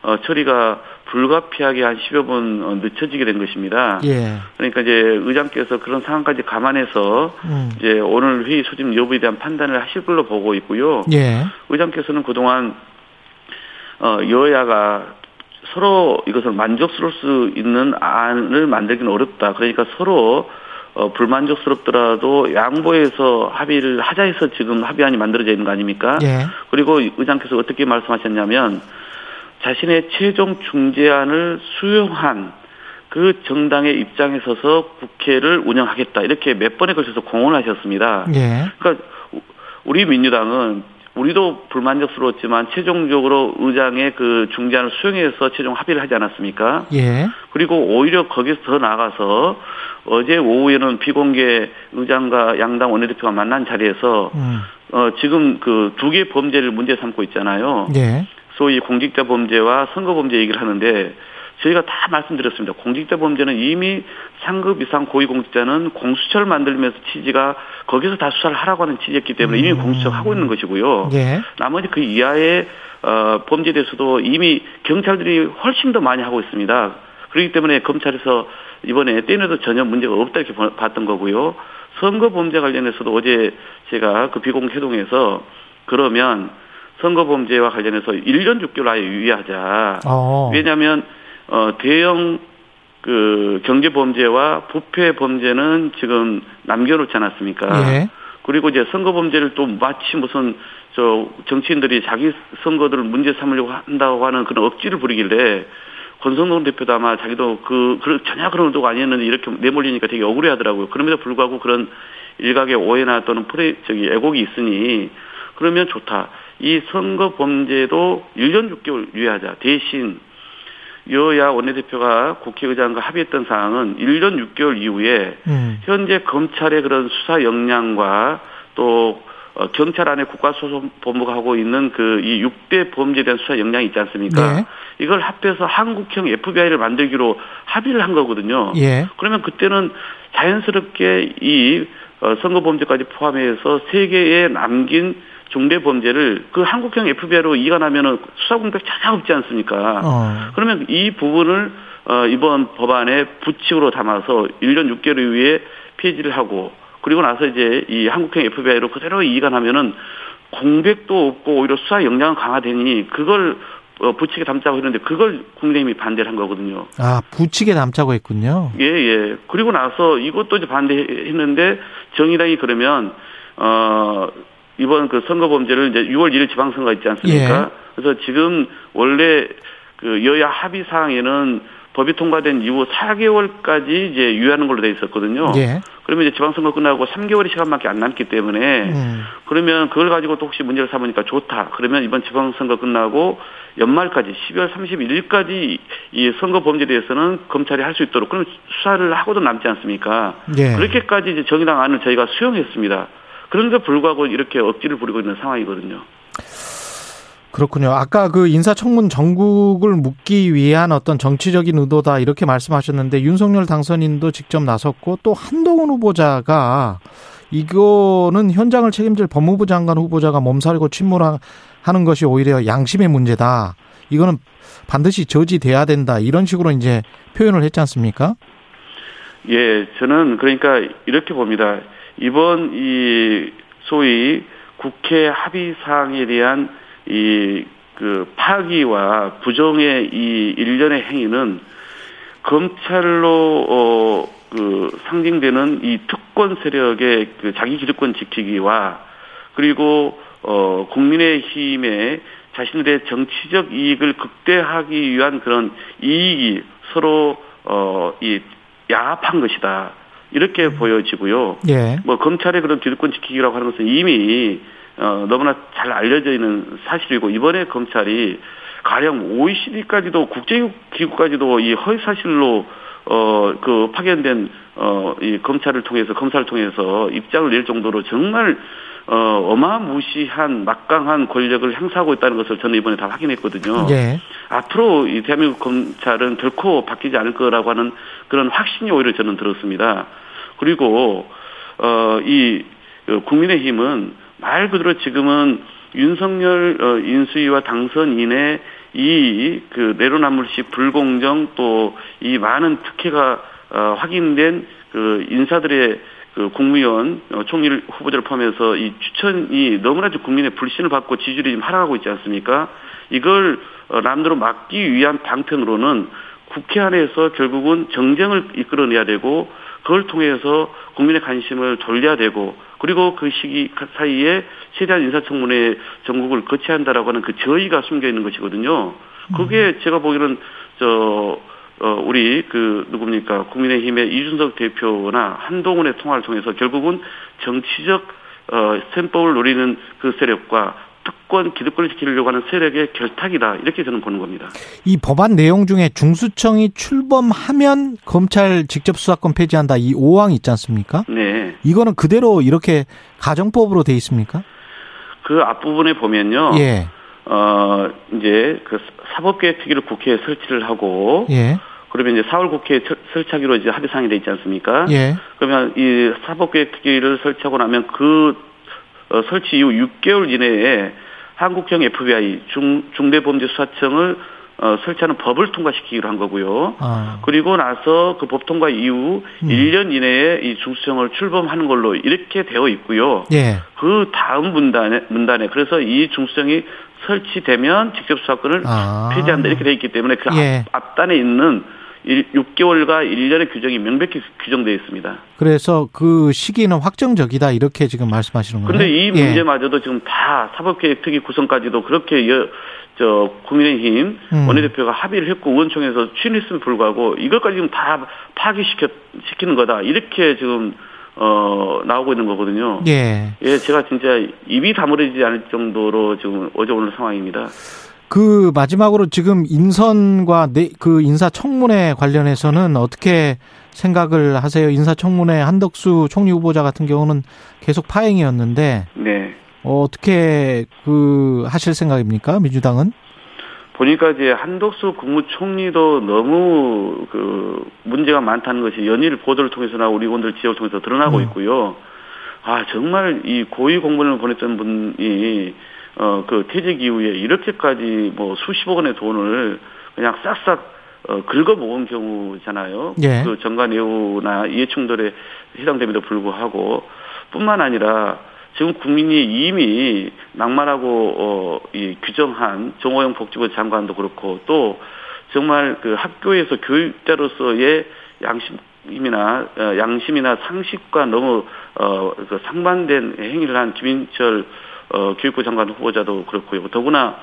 어, 처리가 불가피하게 한 10여 분 어, 늦춰지게 된 것입니다. 예. 그러니까 이제 의장께서 그런 상황까지 감안해서 음. 이제 오늘 회의 소집 여부에 대한 판단을 하실 걸로 보고 있고요. 예. 의장께서는 그동안 어 여야가 서로 이것을 만족스러울 수 있는 안을 만들기는 어렵다. 그러니까 서로 어 불만족스럽더라도 양보해서 합의를 하자 해서 지금 합의안이 만들어져 있는 거 아닙니까? 예. 그리고 의장께서 어떻게 말씀하셨냐면 자신의 최종 중재안을 수용한 그 정당의 입장에 서서 국회를 운영하겠다 이렇게 몇 번에 걸쳐서 공언하셨습니다. 예. 그러니까 우리 민주당은 우리도 불만족스러웠지만 최종적으로 의장의 그 중재안을 수용해서 최종 합의를 하지 않았습니까? 예. 그리고 오히려 거기서 더 나아가서 어제 오후에는 비공개 의장과 양당 원내대표가 만난 자리에서 음. 어 지금 그 두 개 범죄를 문제 삼고 있잖아요. 예. 소위 공직자 범죄와 선거 범죄 얘기를 하는데 저희가 다 말씀드렸습니다. 공직자 범죄는 이미 상급 이상 고위공직자는 공수처를 만들면서 취지가 거기서 다 수사를 하라고 하는 취지였기 때문에 이미 음. 공수처가 하고 있는 것이고요. 예. 나머지 그 이하의 어, 범죄에 대해서도 이미 경찰들이 훨씬 더 많이 하고 있습니다. 그렇기 때문에 검찰에서 이번에 떼내도 전혀 문제가 없다 이렇게 보- 봤던 거고요. 선거 범죄 관련해서도 어제 제가 그 비공개동에서 그러면 선거 범죄와 관련해서 1년 6개월 아예 유예하자. 어. 왜냐하면 어 대형 그 경제 범죄와 부패 범죄는 지금 남겨놓지 않았습니까? 예. 그리고 이제 선거 범죄를 또 마치 무슨 저 정치인들이 자기 선거들을 문제 삼으려고 한다고 하는 그런 억지를 부리길래 권성동 대표도 아마 자기도 그, 그 전혀 그런 의도가 아니었는데 이렇게 내몰리니까 되게 억울해 하더라고요. 그럼에도 불구하고 그런 일각의 오해나 또는 프레, 저기 애곡이 있으니 그러면 좋다. 이 선거 범죄도 1년 6개월 유예하자. 대신 여야 원내대표가 국회의장과 합의했던 사항은 1년 6개월 이후에 음. 현재 검찰의 그런 수사 역량과 또 어, 경찰 안에 국가소송본부가 하고 있는 그 이 6대 범죄에 대한 수사 역량이 있지 않습니까? 네. 이걸 합해서 한국형 FBI를 만들기로 합의를 한 거거든요. 예. 그러면 그때는 자연스럽게 이 어, 선거범죄까지 포함해서 세 개의 남긴 중대 범죄를 그 한국형 FBI로 이관하면은 수사 공백 전혀 없지 않습니까? 어. 그러면 이 부분을 어, 이번 법안에 부칙으로 담아서 1년 6개월 이후에 폐지를 하고 그리고 나서 이제 이 한국형 FBI로 그대로 이관하면은 공백도 없고 오히려 수사 역량은 강화되니 그걸 어, 부칙에 담자고 했는데 그걸 국민의힘이 반대를 한 거거든요. 아, 부칙에 남자고 했군요. 예, 예. 그리고 나서 이것도 이제 반대했는데 정의당이 그러면 어 이번 그 선거 범죄를 이제 6월 1일 지방선거 있지 않습니까? 그래서 지금 원래 그 여야 합의 사항에는 법이 통과된 이후 4개월까지 이제 유예하는 걸로 돼 있었거든요. 예. 그러면 이제 지방선거 끝나고 3개월의 시간밖에 안 남기 때문에 음. 그러면 그걸 가지고 또 혹시 문제를 삼으니까 좋다. 그러면 이번 지방선거 끝나고 연말까지 12월 31일까지 이 선거 범죄에 대해서는 검찰이 할 수 있도록 그러면 수사를 하고도 남지 않습니까? 예. 그렇게까지 이제 정의당 안을 저희가 수용했습니다. 그런데 불구하고 이렇게 억지를 부리고 있는 상황이거든요. 그렇군요. 아까 그 인사청문 전국을 묻기 위한 어떤 정치적인 의도다 이렇게 말씀하셨는데 윤석열 당선인도 직접 나섰고 또 한동훈 후보자가 이거는 현장을 책임질 법무부 장관 후보자가 몸살이고 침몰하는 것이 오히려 양심의 문제다. 이거는 반드시 저지돼야 된다. 이런 식으로 이제 표현을 했지 않습니까? 예, 저는 그러니까 이렇게 봅니다. 이번 이 소위 국회 합의 사항에 대한 이 그 파기와 부정의 이 일련의 행위는 검찰로 어 그 상징되는 이 특권 세력의 그 자기 기득권 지키기와 그리고 어 국민의 힘의 자신들의 정치적 이익을 극대화하기 위한 그런 이익이 서로 어이 야합한 것이다. 이렇게 보여지고요. 예. 뭐 검찰의 그런 기득권 지키기라고 하는 것은 이미 어, 너무나 잘 알려져 있는 사실이고 이번에 검찰이 가령 OECD까지도 국제기구까지도 이 허위 사실로 어 그 파견된 어 이 검찰을 통해서 검사를 통해서 입장을 낼 정도로 정말 어 어마무시한 막강한 권력을 행사하고 있다는 것을 저는 이번에 다 확인했거든요. 예. 앞으로 이 대한민국 검찰은 결코 바뀌지 않을 거라고 하는 그런 확신이 오히려 저는 들었습니다. 그리고 어이 그 국민의힘은 말 그대로 지금은 윤석열 어, 인수위와 당선인의 이 그 내로남불식 불공정 또 이 많은 특혜가 어, 확인된 그 인사들의 그 국무위원 어, 총리 후보자를 포함해서 이 추천이 너무나 도 국민의 불신을 받고 지지율이 지금 하락하고 있지 않습니까? 이걸 어, 남대로 막기 위한 방편으로는 국회 안에서 결국은 정쟁을 이끌어내야 되고 그걸 통해서 국민의 관심을 돌려야 되고 그리고 그 시기 사이에 최대한 인사청문회 전국을 거쳐야 한다라고 하는 그 저의가 숨겨 있는 것이거든요. 그게 제가 보기에는 저 어, 우리 그 누굽니까 국민의힘의 이준석 대표나 한동훈의 통화를 통해서 결국은 정치적 어, 셈법을 노리는 그 세력과 특권 기득권을 지키려고 하는 세력의 결탁이다 이렇게 저는 보는 겁니다. 이 법안 내용 중에 중수청이 출범하면 검찰 직접 수사권 폐지한다 이 5항 있지 않습니까? 네. 이거는 그대로 이렇게 가정법으로 돼 있습니까? 그 앞부분에 보면요. 예. 어 이제 그 사법계획특위를 국회에 설치를 하고 예. 그러면 이제 4월 국회에 설치하기로 이제 합의상이 돼 있지 않습니까? 예. 그러면 이 사법계획특위를 설치하고 나면 그 어, 설치 이후 6개월 이내에 한국형 FBI 중 중대범죄수사청을 어, 설치하는 법을 통과시키기로 한 거고요. 아. 그리고 나서 그 법 통과 이후 음. 1년 이내에 이 중수청을 출범하는 걸로 이렇게 되어 있고요. 예. 그 다음 문단에 문단에 그래서 이 중수청이 설치되면 직접 수사권을 아. 폐지한다 이렇게 되어 있기 때문에 그 예. 앞, 앞단에 있는 6개월과 1년의 규정이 명백히 규정되어 있습니다. 그래서 그 시기는 확정적이다 이렇게 지금 말씀하시는 거예요. 그런데 이 예. 문제마저도 지금 다 사법계획 특위 구성까지도 그렇게 여, 저 국민의힘 음. 원내대표가 합의를 했고 의원총회에서 취인했음에 불구하고 이것까지 지금 다 파기시켜 시키는 거다 이렇게 지금 어 나오고 있는 거거든요. 예. 예, 제가 진짜 입이 다물어지지 않을 정도로 지금 어제 오늘 상황입니다. 그 마지막으로 지금 인선과 내, 그 인사청문회 관련해서는 어떻게 생각을 하세요? 인사청문회 한덕수 총리 후보자 같은 경우는 계속 파행이었는데 네. 어, 어떻게 그 하실 생각입니까? 민주당은? 보니까 이제 한덕수 국무총리도 너무 그 문제가 많다는 것이 연일 보도를 통해서 나 우리 의원들 지역을 통해서 드러나고 음. 있고요. 아 정말 이 고위 공무원을 보냈던 분이 어 그 퇴직 이후에 이렇게까지 뭐 수십억 원의 돈을 그냥 싹싹 어 긁어 모은 경우잖아요. 예. 그 정관 예우나 이해충돌에 해당됨에도 불구하고 뿐만 아니라 지금 국민이 이미 낭만하고 어 이 규정한 정호영 복지부 장관도 그렇고 또 정말 그 학교에서 교육자로서의 양심이나 어, 양심이나 상식과 너무 어 그 상반된 행위를 한 김인철 어 교육부 장관 후보자도 그렇고요. 더구나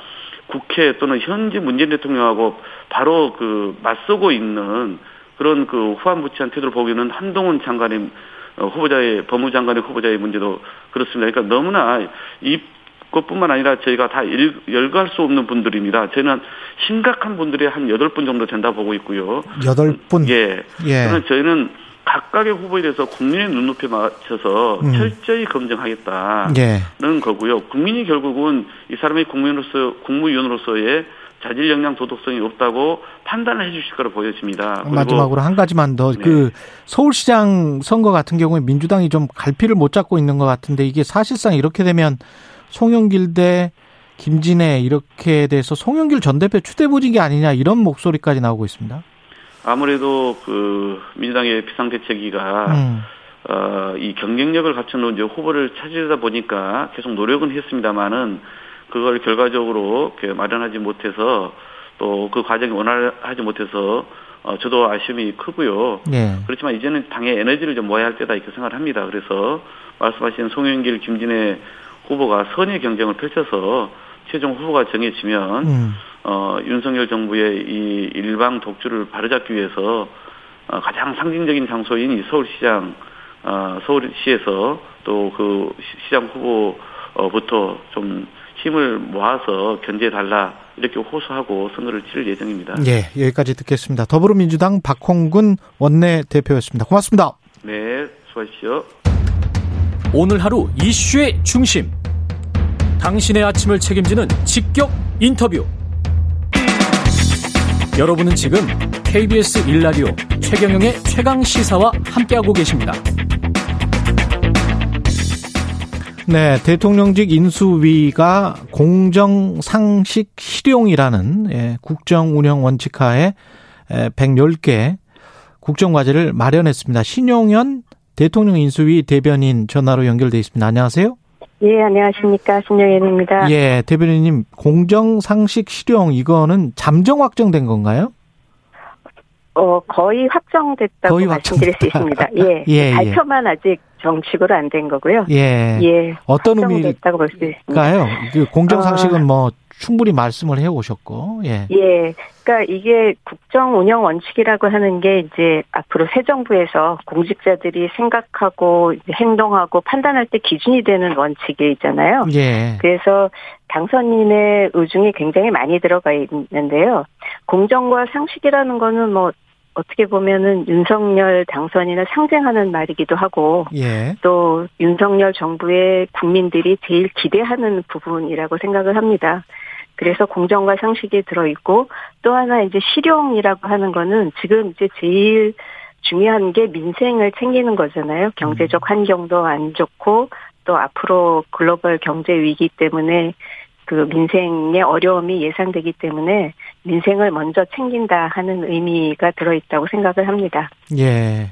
국회 또는 현재 문재인 대통령하고 바로 그 맞서고 있는 그런 그 후한무치한 태도를 보기는 한동훈 장관의 어, 후보자의 법무장관의 후보자의 문제도 그렇습니다. 그러니까 너무나 이것뿐만 아니라 저희가 다 일, 열거할 수 없는 분들입니다. 저희는 심각한 분들이 한 여덟 분 정도 된다 보고 있고요. 여덟 분. 예. 예. 그러면 저희는 각각의 후보에 대해서 국민의 눈높이에 맞춰서 음. 철저히 검증하겠다는 예. 거고요. 국민이 결국은 이 사람이 국민으로서 국무위원으로서의 자질 역량 도덕성이 없다고 판단을 해 주실 거로 보여집니다. 마지막으로 한 가지만 더 네. 그 서울시장 선거 같은 경우에 민주당이 좀 갈피를 못 잡고 있는 것 같은데 이게 사실상 이렇게 되면 송영길 대 김진애 이렇게 돼서 송영길 전 대표 추대 부진이 아니냐 이런 목소리까지 나오고 있습니다. 아무래도 그 민주당의 비상대책위가 음. 어, 이 경쟁력을 갖춘 이제 후보를 찾으다 보니까 계속 노력은 했습니다만은 그걸 결과적으로 마련하지 못해서 또 그 과정이 원활하지 못해서 어, 저도 아쉬움이 크고요. 예. 그렇지만 이제는 당의 에너지를 좀 모아야 할 때다 이렇게 생각을 합니다. 그래서 말씀하신 송영길, 김진애 후보가 선의 경쟁을 펼쳐서 최종 후보가 정해지면 음. 어, 윤석열 정부의 이 일방 독주를 바로잡기 위해서 어, 가장 상징적인 장소인 이 서울시장, 어, 서울시에서 또 그 시장 후보부터 좀 힘을 모아서 견제해 달라 이렇게 호소하고 선거를 치를 예정입니다. 예, 여기까지 듣겠습니다. 더불어민주당 박홍근 원내 대표였습니다. 고맙습니다. 네, 수고하십시오. 오늘 하루 이슈의 중심. 당신의 아침을 책임지는 직격 인터뷰. 여러분은 지금 KBS 일라디오 최경영의 최강 시사와 함께하고 계십니다. 네, 대통령직 인수위가 공정 상식 실용이라는 예, 국정 운영 원칙 하에 에, 110개 국정 과제를 마련했습니다. 신용현 대통령 인수위 대변인 전화로 연결돼 있습니다. 안녕하세요. 예, 안녕하십니까. 신영현입니다. 예, 대변인님 공정상식 실용 이거는 잠정 확정된 건가요? 어, 거의 확정됐다고 거의 말씀드릴 수 확정됐다. 있습니다. 예. 예, 예. 발표만 아직 정식으로 안 된 거고요. 예. 예. 어떤. 의미일까요? 그 공정상식은 어. 뭐 충분히 말씀을 해 오셨고. 예. 예. 그러니까 이게 국정 운영 원칙이라고 하는 게 이제 앞으로 새 정부에서 공직자들이 생각하고 행동하고 판단할 때 기준이 되는 원칙이 있잖아요. 예. 그래서 당선인의 의중이 굉장히 많이 들어가 있는데요. 공정과 상식이라는 거는 뭐 어떻게 보면은 윤석열 당선인을 상징하는 말이기도 하고 예. 또 윤석열 정부의 국민들이 제일 기대하는 부분이라고 생각을 합니다. 그래서 공정과 상식이 들어있고 또 하나 이제 실용이라고 하는 거는 지금 이제 제일 중요한 게 민생을 챙기는 거잖아요. 경제적 환경도 안 좋고 또 앞으로 글로벌 경제 위기 때문에 그 민생의 어려움이 예상되기 때문에 민생을 먼저 챙긴다 하는 의미가 들어있다고 생각을 합니다. 예.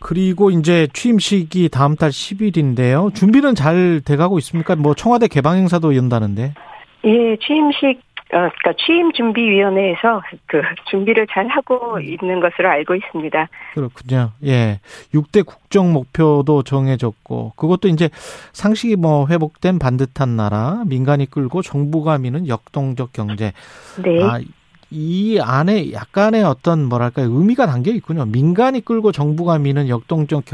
그리고 이제 취임식이 다음 달 10일인데요. 준비는 잘 돼가고 있습니까? 뭐 청와대 개방 행사도 연다는데. 예, 취임식 어, 그러니까 취임 준비위원회에서 그 준비를 잘 하고 있는 것으로 알고 있습니다. 그렇군요. 예. 6대 국정 목표도 정해졌고, 그것도 이제 상식이 뭐 회복된 반듯한 나라, 민간이 끌고 정부가 미는 역동적 경제. 네. 아, 이 안에 약간의 어떤 뭐랄까요, 의미가 담겨 있군요. 민간이 끌고 정부가 미는 역동적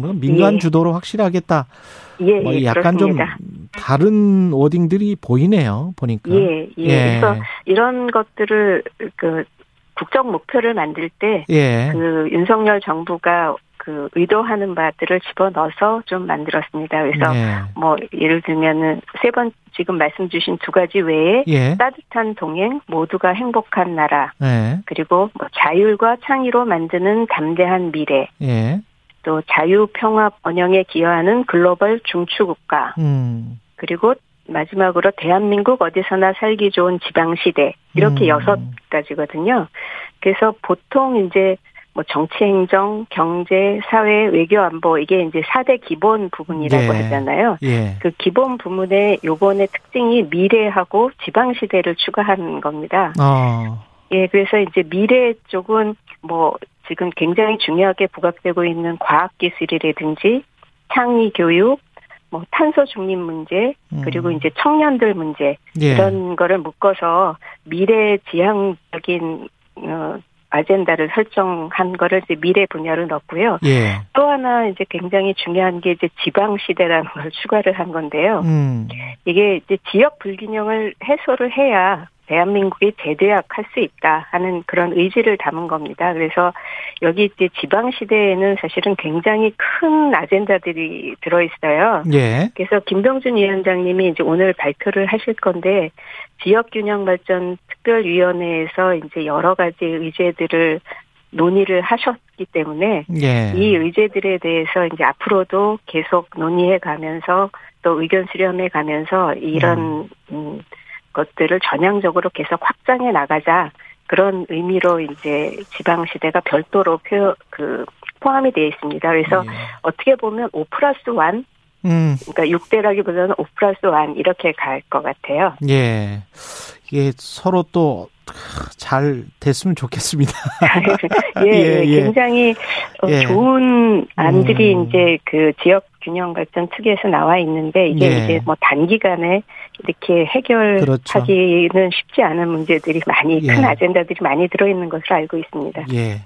건 민간 예. 주도로 확실하겠다. 예, 뭐 예, 약간 그렇습니다. 좀 다른 워딩들이 보이네요. 보니까. 예, 예. 그래서 이런 것들을 그 국정 목표를 만들 때그 예. 윤석열 정부가 그 의도하는 바들을 집어넣어서 좀 만들었습니다. 그래서 예. 뭐 예를 들면은 세 번 지금 말씀 주신 두 가지 외에 예. 따뜻한 동행, 모두가 행복한 나라, 예. 그리고 뭐 자율과 창의로 만드는 담대한 미래, 예. 또 자유, 평화, 번영에 기여하는 글로벌 중추국가, 음. 그리고 마지막으로 대한민국 어디서나 살기 좋은 지방시대 이렇게 음. 여섯 가지거든요. 그래서 보통 이제 뭐 정치 행정, 경제, 사회, 외교, 안보 이게 이제 4대 기본 부분이라고 예. 하잖아요. 예. 그 기본 부문에 요번에 특징이 미래하고 지방 시대를 추가하는 겁니다. 어. 예, 그래서 이제 미래 쪽은 뭐 지금 굉장히 중요하게 부각되고 있는 과학 기술이라든지 창의 교육, 뭐 탄소 중립 문제, 음. 그리고 이제 청년들 문제 예. 이런 거를 묶어서 미래 지향적인 어 아젠다를 설정한 거를 이제 미래 분야로 넣고요. 예. 또 하나 이제 굉장히 중요한 게 이제 지방 시대라는 걸 추가를 한 건데요. 음. 이게 이제 지역 불균형을 해소를 해야 대한민국이 대대학할 수 있다 하는 그런 의지를 담은 겁니다. 그래서 여기 이제 지방 시대에는 사실은 굉장히 큰 아젠다들이 들어 있어요. 예. 그래서 김병준 위원장님이 이제 오늘 발표를 하실 건데 지역 균형 발전 특별위원회에서 이제 여러 가지 의제들을 논의를 하셨기 때문에 예. 이 의제들에 대해서 이제 앞으로도 계속 논의해 가면서 또 의견 수렴해 가면서 이런 음. 것들을 전향적으로 계속 확장해 나가자 그런 의미로 이제 지방 시대가 별도로 표, 그 포함이 되어 있습니다. 그래서 예. 어떻게 보면 5 플러스 1 음. 그러니까 6대라기보다는 5 플러스 1 이렇게 갈 것 같아요. 예. 이게 서로 또 잘 됐으면 좋겠습니다. 예, 예, 예. 굉장히 어, 예. 좋은 안들이 음. 이제 그 지역 균형 발전 특위에서 나와 있는데 이게 예. 이제 뭐 단기간에 이렇게 해결하기는 쉽지 않은 문제들이 많이 그렇죠. 예. 큰 아젠다들이 많이 들어 있는 것으로 알고 있습니다. 예.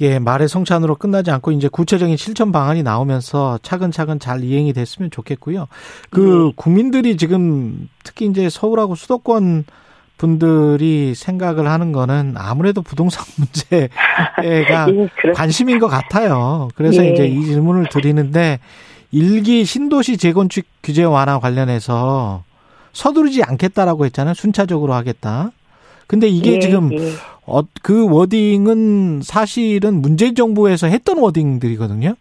예, 말의 성찬으로 끝나지 않고 이제 구체적인 실천 방안이 나오면서 차근차근 잘 이행이 됐으면 좋겠고요. 그 네. 국민들이 지금 특히 이제 서울하고 수도권 분들이 생각을 하는 거는 아무래도 부동산 문제가 예, 그렇- 관심인 것 같아요. 그래서 예. 이제 이 질문을 드리는데 일기 신도시 재건축 규제 완화 관련해서 서두르지 않겠다라고 했잖아요. 순차적으로 하겠다. 근데 이게 예, 지금 예. 어, 그 워딩은 사실은 문재인 정부에서 했던 워딩들이거든요.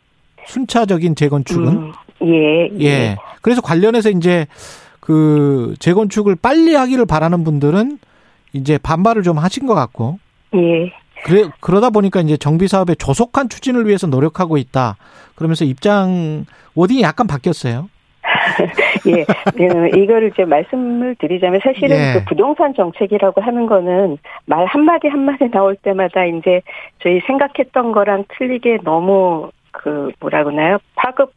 순차적인 재건축은. 음, 예, 예. 그래서 관련해서 이제 그 재건축을 빨리 하기를 바라는 분들은 이제 반발을 좀 하신 것 같고. 예. 그래, 그러다 보니까 이제 정비 사업의 조속한 추진을 위해서 노력하고 있다. 그러면서 입장 워딩이 약간 바뀌었어요. 예, 그, 이거를 이제 말씀을 드리자면 사실은 예. 그 부동산 정책이라고 하는 거는 말 한마디 한마디 나올 때마다 이제 저희 생각했던 거랑 틀리게 너무 그 뭐라 그러나요? 파급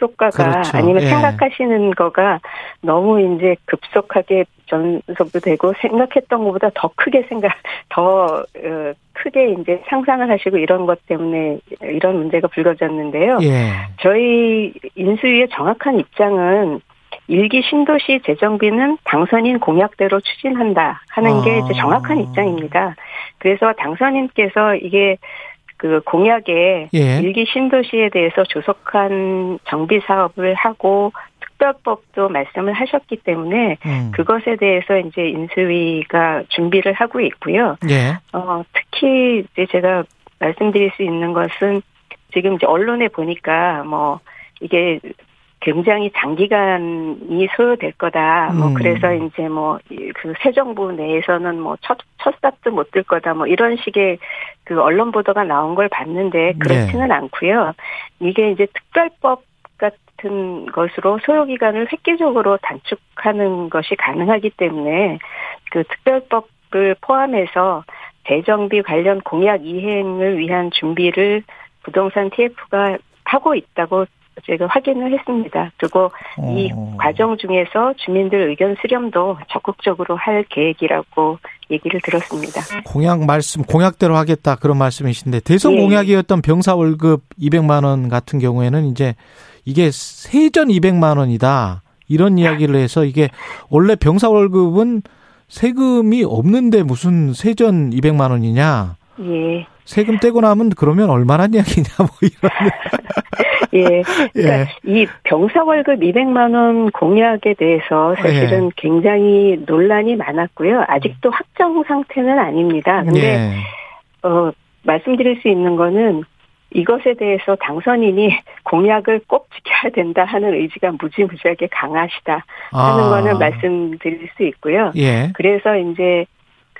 효과가 그렇죠. 아니면 예. 생각하시는 거가 너무 이제 급속하게 전속도 되고 생각했던 것보다 더 크게 생각 더 어, 크게 이제 상상을 하시고 이런 것 때문에 이런 문제가 불거졌는데요. 예. 저희 인수위의 정확한 입장은 일기 신도시 재정비는 당선인 공약대로 추진한다 하는 게 이제 아. 정확한 입장입니다. 그래서 당선인께서 이게 그 공약에 예. 일기 신도시에 대해서 조속한 정비 사업을 하고 특별법도 말씀을 하셨기 때문에 음. 그것에 대해서 이제 인수위가 준비를 하고 있고요. 예. 어, 특히 이제 제가 말씀드릴 수 있는 것은 지금 이제 언론에 보니까 뭐 이게 굉장히 장기간이 소요될 거다. 뭐 음. 그래서 이제 뭐 그 새 정부 내에서는 뭐첫 첫삽도 못 들 거다. 뭐 이런 식의 그 언론 보도가 나온 걸 봤는데 그렇지는 않고요. 이게 이제 특별법 같은 것으로 소요 기간을 획기적으로 단축하는 것이 가능하기 때문에 그 특별법을 포함해서 재정비 관련 공약 이행을 위한 준비를 부동산 TF가 하고 있다고 제가 확인을 했습니다. 그리고 이 어. 과정 중에서 주민들 의견 수렴도 적극적으로 할 계획이라고 얘기를 들었습니다. 공약 말씀 공약대로 하겠다 그런 말씀이신데 대선 예. 공약이었던 병사 월급 200만 원 같은 경우에는 이제 이게 세전 200만 원이다 이런 이야기를 해서 이게 원래 병사 월급은 세금이 없는데 무슨 세전 200만 원이냐 예. 세금 떼고 나면 그러면 얼마나 이야기냐 뭐 이런 예. 예. 그러니까 이 병사 월급 200만 원 공약에 대해서 사실은 예. 굉장히 논란이 많았고요. 아직도 확정 상태는 아닙니다. 근데 예. 어 말씀드릴 수 있는 거는 이것에 대해서 당선인이 공약을 꼭 지켜야 된다 하는 의지가 무지무지하게 강하시다 하는 아. 거는 말씀드릴 수 있고요. 예. 그래서 이제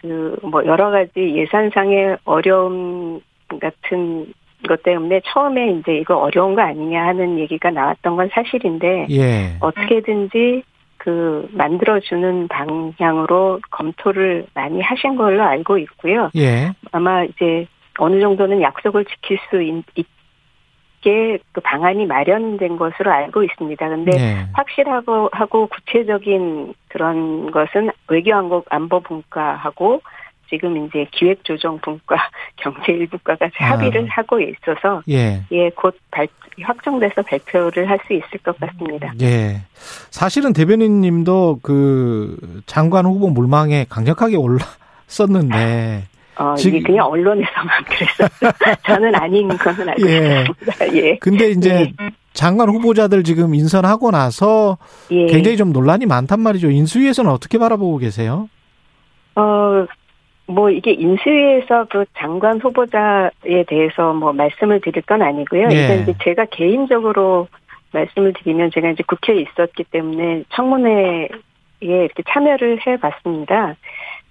그 뭐 여러 가지 예산상의 어려움 같은 것 때문에 처음에 이제 이거 어려운 거 아니냐 하는 얘기가 나왔던 건 사실인데 예. 어떻게든지 그 만들어주는 방향으로 검토를 많이 하신 걸로 알고 있고요. 예. 아마 이제 어느 정도는 약속을 지킬 수 있, 있게 그 방안이 마련된 것으로 알고 있습니다. 근데 예. 확실하고 하고 구체적인 그런 것은 외교안보 안보 분과하고 지금 이제 기획조정분과 경제일분과가 합의를 하고 있어서 예. 예, 곧 발, 확정돼서 발표를 할 수 있을 것 같습니다. 예. 사실은 대변인님도 그 장관 후보 물망에 강력하게 올랐었는데 어, 지금- 이게 그냥 언론에서만 그랬었어요. 저는 아닌 거는 알고 예. 있습니다. 예. 근데 이제 장관 후보자들 지금 인선하고 나서 예. 굉장히 좀 논란이 많단 말이죠. 인수위에서는 어떻게 바라보고 계세요? 어, 뭐 이게 인수위에서 그 장관 후보자에 대해서 뭐 말씀을 드릴 건 아니고요. 예. 일단 이제 제가 개인적으로 말씀을 드리면 제가 이제 국회에 있었기 때문에 청문회에 이렇게 참여를 해봤습니다.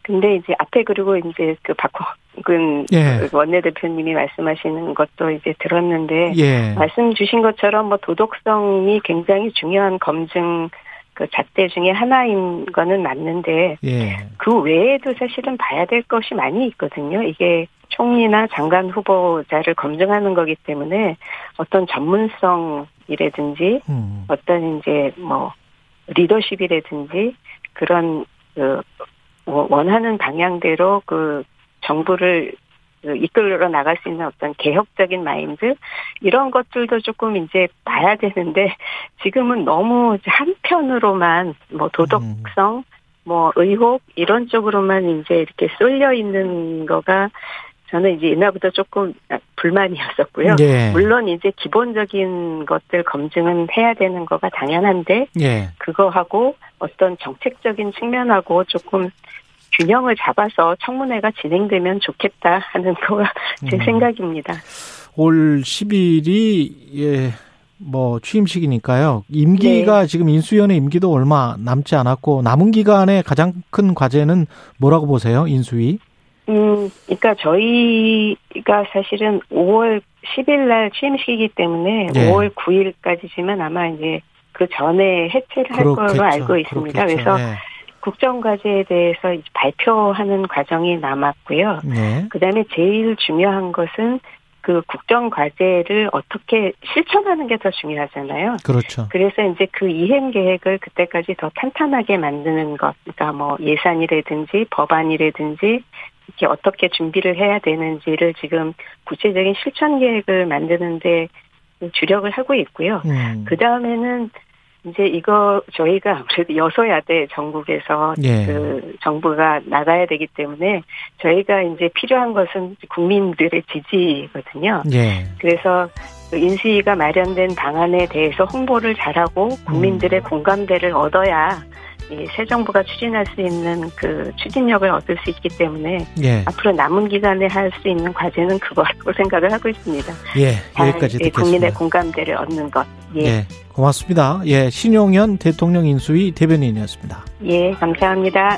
근데 이제 앞에 그리고 이제 그 박홍근 예. 그 원내대표님이 말씀하시는 것도 이제 들었는데 예. 말씀 주신 것처럼 뭐 도덕성이 굉장히 중요한 검증 그 잣대 중에 하나인 거는 맞는데 예. 그 외에도 사실은 봐야 될 것이 많이 있거든요. 이게 총리나 장관 후보자를 검증하는 거기 때문에 어떤 전문성이라든지 음. 어떤 이제 뭐 리더십이라든지 그런 그 원- 원하는 방향대로 그 정부를 그 이끌어 나갈 수 있는 어떤 개혁적인 마인드 이런 것들도 조금 이제 봐야 되는데 지금은 너무 한편으로만 뭐 도덕성 뭐 의혹 이런 쪽으로만 이제 이렇게 쏠려 있는 거가 저는 이제 옛날부터 조금 불만이었었고요. 예. 물론 이제 기본적인 것들 검증은 해야 되는 거가 당연한데 예. 그거하고 어떤 정책적인 측면하고 조금 균형을 잡아서 청문회가 진행되면 좋겠다 하는 거가 제 음. 생각입니다. 올 10일이 예, 뭐 취임식이니까요. 임기가 네. 지금 인수위원회 임기도 얼마 남지 않았고 남은 기간에 가장 큰 과제는 뭐라고 보세요? 인수위? 음, 그러니까 저희가 사실은 5월 10일 날 취임식이기 때문에 예. 5월 9일까지지만 아마 이제 그 전에 해체를 할 그렇겠죠. 걸로 알고 있습니다. 그렇겠죠. 그래서 예. 국정과제에 대해서 발표하는 과정이 남았고요. 네. 그 다음에 제일 중요한 것은 그 국정 과제를 어떻게 실천하는 게 더 중요하잖아요. 그렇죠. 그래서 이제 그 이행 계획을 그때까지 더 탄탄하게 만드는 것, 그러니까 뭐 예산이라든지 법안이라든지 이렇게 어떻게 준비를 해야 되는지를 지금 구체적인 실천 계획을 만드는데 주력을 하고 있고요. 음. 그 다음에는 이제 이거 저희가 아무래도 여소야대 전국에서 예. 그 정부가 나가야 되기 때문에 저희가 이제 필요한 것은 국민들의 지지거든요. 예. 그래서 그 인수위가 마련된 방안에 대해서 홍보를 잘하고 국민들의 음. 공감대를 얻어야 이 새 정부가 추진할 수 있는 그 추진력을 얻을 수 있기 때문에 예. 앞으로 남은 기간에 할 수 있는 과제는 그거라고 생각을 하고 있습니다. 예. 잘, 여기까지 예, 국민의 듣겠습니다. 공감대를 얻는 것. 예. 예. 고맙습니다. 예. 신용현 대통령 인수위 대변인이었습니다. 예, 감사합니다.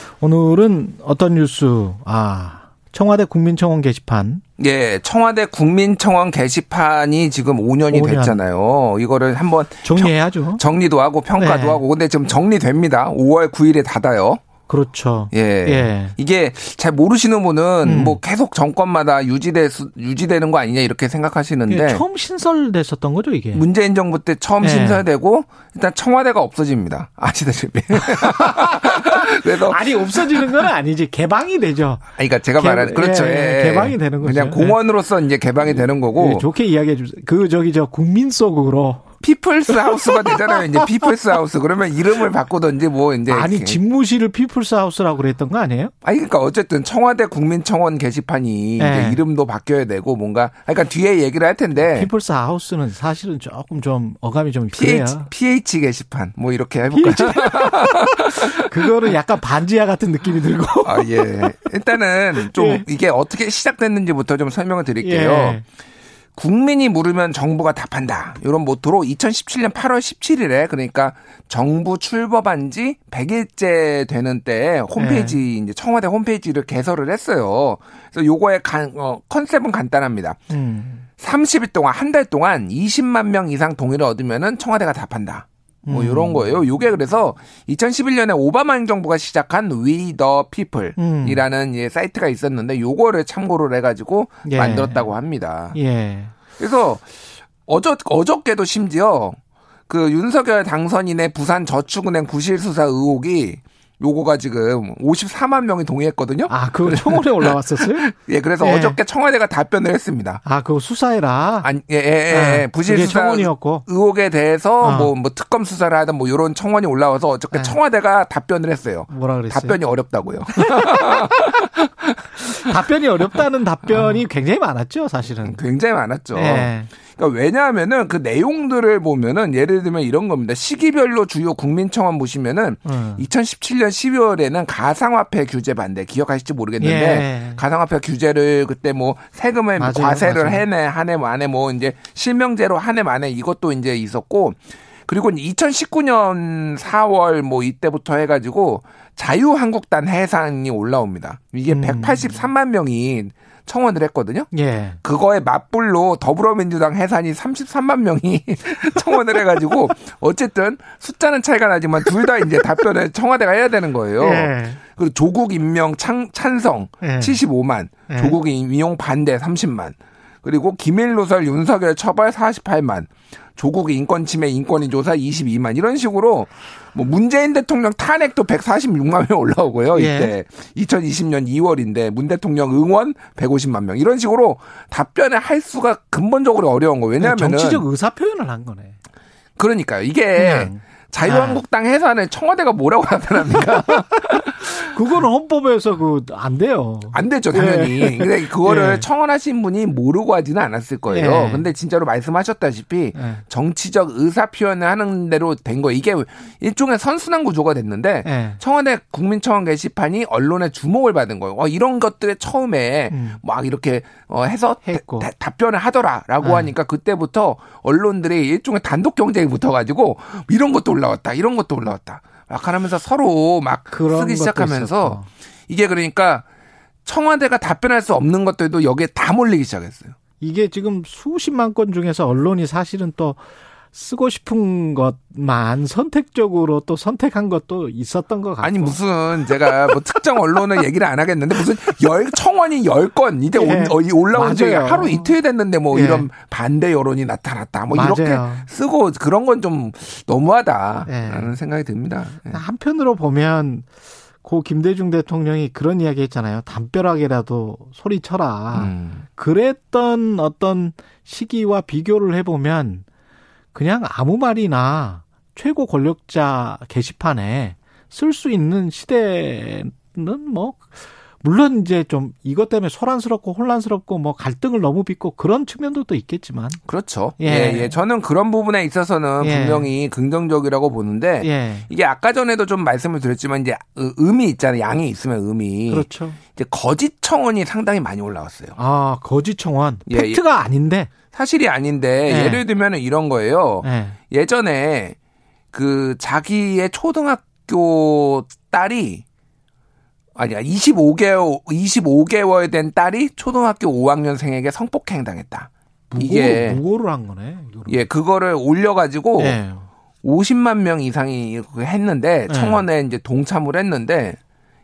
오늘은 어떤 뉴스, 아, 청와대 국민청원 게시판. 예, 청와대 국민청원 게시판이 지금 5년이 5년. 됐잖아요. 이거를 한번 정리해야죠. 정 리도 하고 평가도 네. 하고 근데 지금 정리됩니다. 5월 9일에 닫아요. 그렇죠. 예. 예. 이게 잘 모르시는 분은 음. 뭐 계속 정권마다 유지돼 유지되는 거 아니냐 이렇게 생각하시는데 이게 처음 신설됐었던 거죠, 이게. 문재인 정부 때 처음 예. 신설되고 일단 청와대가 없어집니다. 아시다시피. 그래서 아니, 없어지는 건 아니지. 개방이 되죠. 아니, 그러니까 제가 개- 말하는 그렇죠. 예, 예. 개방이 되는 거죠. 그냥 공원으로서 이제 개방이 되는 거고 예, 좋게 이야기해 주세요. 그, 저기, 저, 국민 속으로. People's House가 되잖아요. 이제 People's House. 그러면 이름을 바꾸든지 뭐 이제 아니 이렇게. 집무실을 People's House라고 그랬던 거 아니에요? 아니 그러니까 어쨌든 청와대 국민청원 게시판이 네. 이름도 바뀌어야 되고 뭔가 그러니까 뒤에 얘기를 할 텐데 People's House는 사실은 조금 좀 어감이 좀 그래요. PH, PH 게시판 뭐 이렇게 해볼까요? 그거는 약간 반지하 같은 느낌이 들고. 아, 예. 일단은 좀 예. 이게 어떻게 시작됐는지부터 좀 설명을 드릴게요. 예. 국민이 물으면 정부가 답한다. 이런 모토로 2017년 8월 17일에 그러니까 정부 출범한 지 100일째 되는 때 홈페이지 네. 이제 청와대 홈페이지를 개설을 했어요. 그래서 요거의 간, 어, 컨셉은 간단합니다. 음. 30일 동안 한 달 동안 20만 명 이상 동의를 얻으면은 청와대가 답한다. 뭐 음. 요런 거예요. 요게 그래서 2011년에 오바마 행정부가 시작한 We the People이라는 예, 사이트가 있었는데 요거를 참고를 해가지고 예. 만들었다고 합니다. 예. 그래서 어저 어저께도 심지어 그 윤석열 당선인의 부산 저축은행 구실 수사 의혹이 요거가 지금 54만 명이 동의했거든요. 아, 그거 청원에 올라왔었어요? 예, 그래서 예. 어저께 청와대가 답변을 했습니다. 아, 그거 수사해라. 아니, 예, 예, 예. 아, 부실 수사 청원이었고. 의혹에 대해서 어. 뭐, 뭐 특검 수사를 하든 뭐 이런 청원이 올라와서 어저께 네. 청와대가 답변을 했어요. 뭐라 그랬어요? 답변이 어렵다고요. 답변이 어렵다는 답변이 굉장히 많았죠, 사실은. 굉장히 많았죠. 예. 그러니까 왜냐하면은 그 내용들을 보면은 예를 들면 이런 겁니다. 시기별로 주요 국민청원 보시면은 음. 2017년 12월에는 가상화폐 규제 반대 기억하실지 모르겠는데 예. 가상화폐 규제를 그때 뭐 세금을 맞아요, 과세를 맞아요. 해내 한해 만에 뭐 이제 실명제로 한해 만에 이것도 이제 있었고 그리고 2019년 4월 뭐 이때부터 해가지고 자유한국당 해산이 올라옵니다. 이게 음. 183만 명이 청원을 했거든요. 예. 그거에 맞불로 더불어민주당 해산이 33만 명이 청원을 해가지고 어쨌든 숫자는 차이가 나지만 둘 다 이제 답변을 청와대가 해야 되는 거예요. 예. 그리고 조국 임명 창, 찬성 예. 75만, 예. 조국 임용 반대 30만, 그리고 기밀 누설 윤석열 처벌 48만, 조국 인권 침해 인권위 조사 22만 이런 식으로 뭐 문재인 대통령 탄핵도 146만 명 올라오고요. 예. 이때 2020년 2월인데 문 대통령 응원 150만 명 이런 식으로 답변을 할 수가 근본적으로 어려운 거예요. 왜냐하면 정치적 의사 표현을 한 거네. 그러니까요. 이게 그냥. 자유한국당 해산에 청와대가 뭐라고 답변합니까? 그거는 헌법에서 그 안 돼요. 안 되죠, 당연히. 예. 근데 그거를 예. 청원하신 분이 모르고 하지는 않았을 거예요. 예. 근데 진짜로 말씀하셨다시피 예. 정치적 의사 표현을 하는 대로 된 거예요. 이게 일종의 선순환 구조가 됐는데 예. 청와대 국민청원 게시판이 언론의 주목을 받은 거예요. 어, 이런 것들에 처음에 음. 막 이렇게 어, 해서 했고. 다- 답변을 하더라라고 예. 하니까 그때부터 언론들이 일종의 단독 경쟁이 붙어가지고 이런 것도 올라왔다, 이런 것도 올라왔다. 막 하면서 서로 막 쓰기 시작하면서. 이게 그러니까 청와대가 답변할 수 없는 것들도 여기에 다 몰리기 시작했어요. 이게 지금 수십만 건 중에서 언론이 사실은 또 쓰고 싶은 것만 선택적으로 또 선택한 것도 있었던 것 같고. 아니 무슨 제가 뭐 특정 언론을 얘기를 안 하겠는데 무슨 열 청원이 열 건 이제 예. 온- 어, 이 올라온 지. 하루 이틀 됐는데 뭐 예. 이런 반대 여론이 나타났다 뭐 맞아요. 이렇게 쓰고 그런 건 좀 너무하다라는 예. 생각이 듭니다. 예. 한편으로 보면 고 김대중 대통령이 그런 이야기 했잖아요. 담벼락이라도 소리쳐라. 음. 그랬던 어떤 시기와 비교를 해보면 그냥 아무 말이나 최고 권력자 게시판에 쓸 수 있는 시대는 뭐 물론 이제 좀 이것 때문에 소란스럽고 혼란스럽고 뭐 갈등을 너무 빚고 그런 측면도 또 있겠지만 그렇죠. 예. 예. 예, 저는 그런 부분에 있어서는 예. 분명히 긍정적이라고 보는데 예 이게 아까 전에도 좀 말씀을 드렸지만 이제 의- 의미 있잖아요. 양이 있으면 의미. 그렇죠. 이제 거짓 청원이 상당히 많이 올라왔어요. 아 거짓 청원 예, 팩트가 아닌데 사실이 아닌데 예. 예를 들면 이런 거예요. 예. 예전에 그 자기의 초등학교 딸이 아니야 25개월 25개월 된 딸이 초등학교 5학년생에게 성폭행 당했다. 무고, 이게 무고를 한 거네. 이거를. 예 그거를 올려가지고 예. 50만 명 이상이 했는데 네. 청원에 이제 동참을 했는데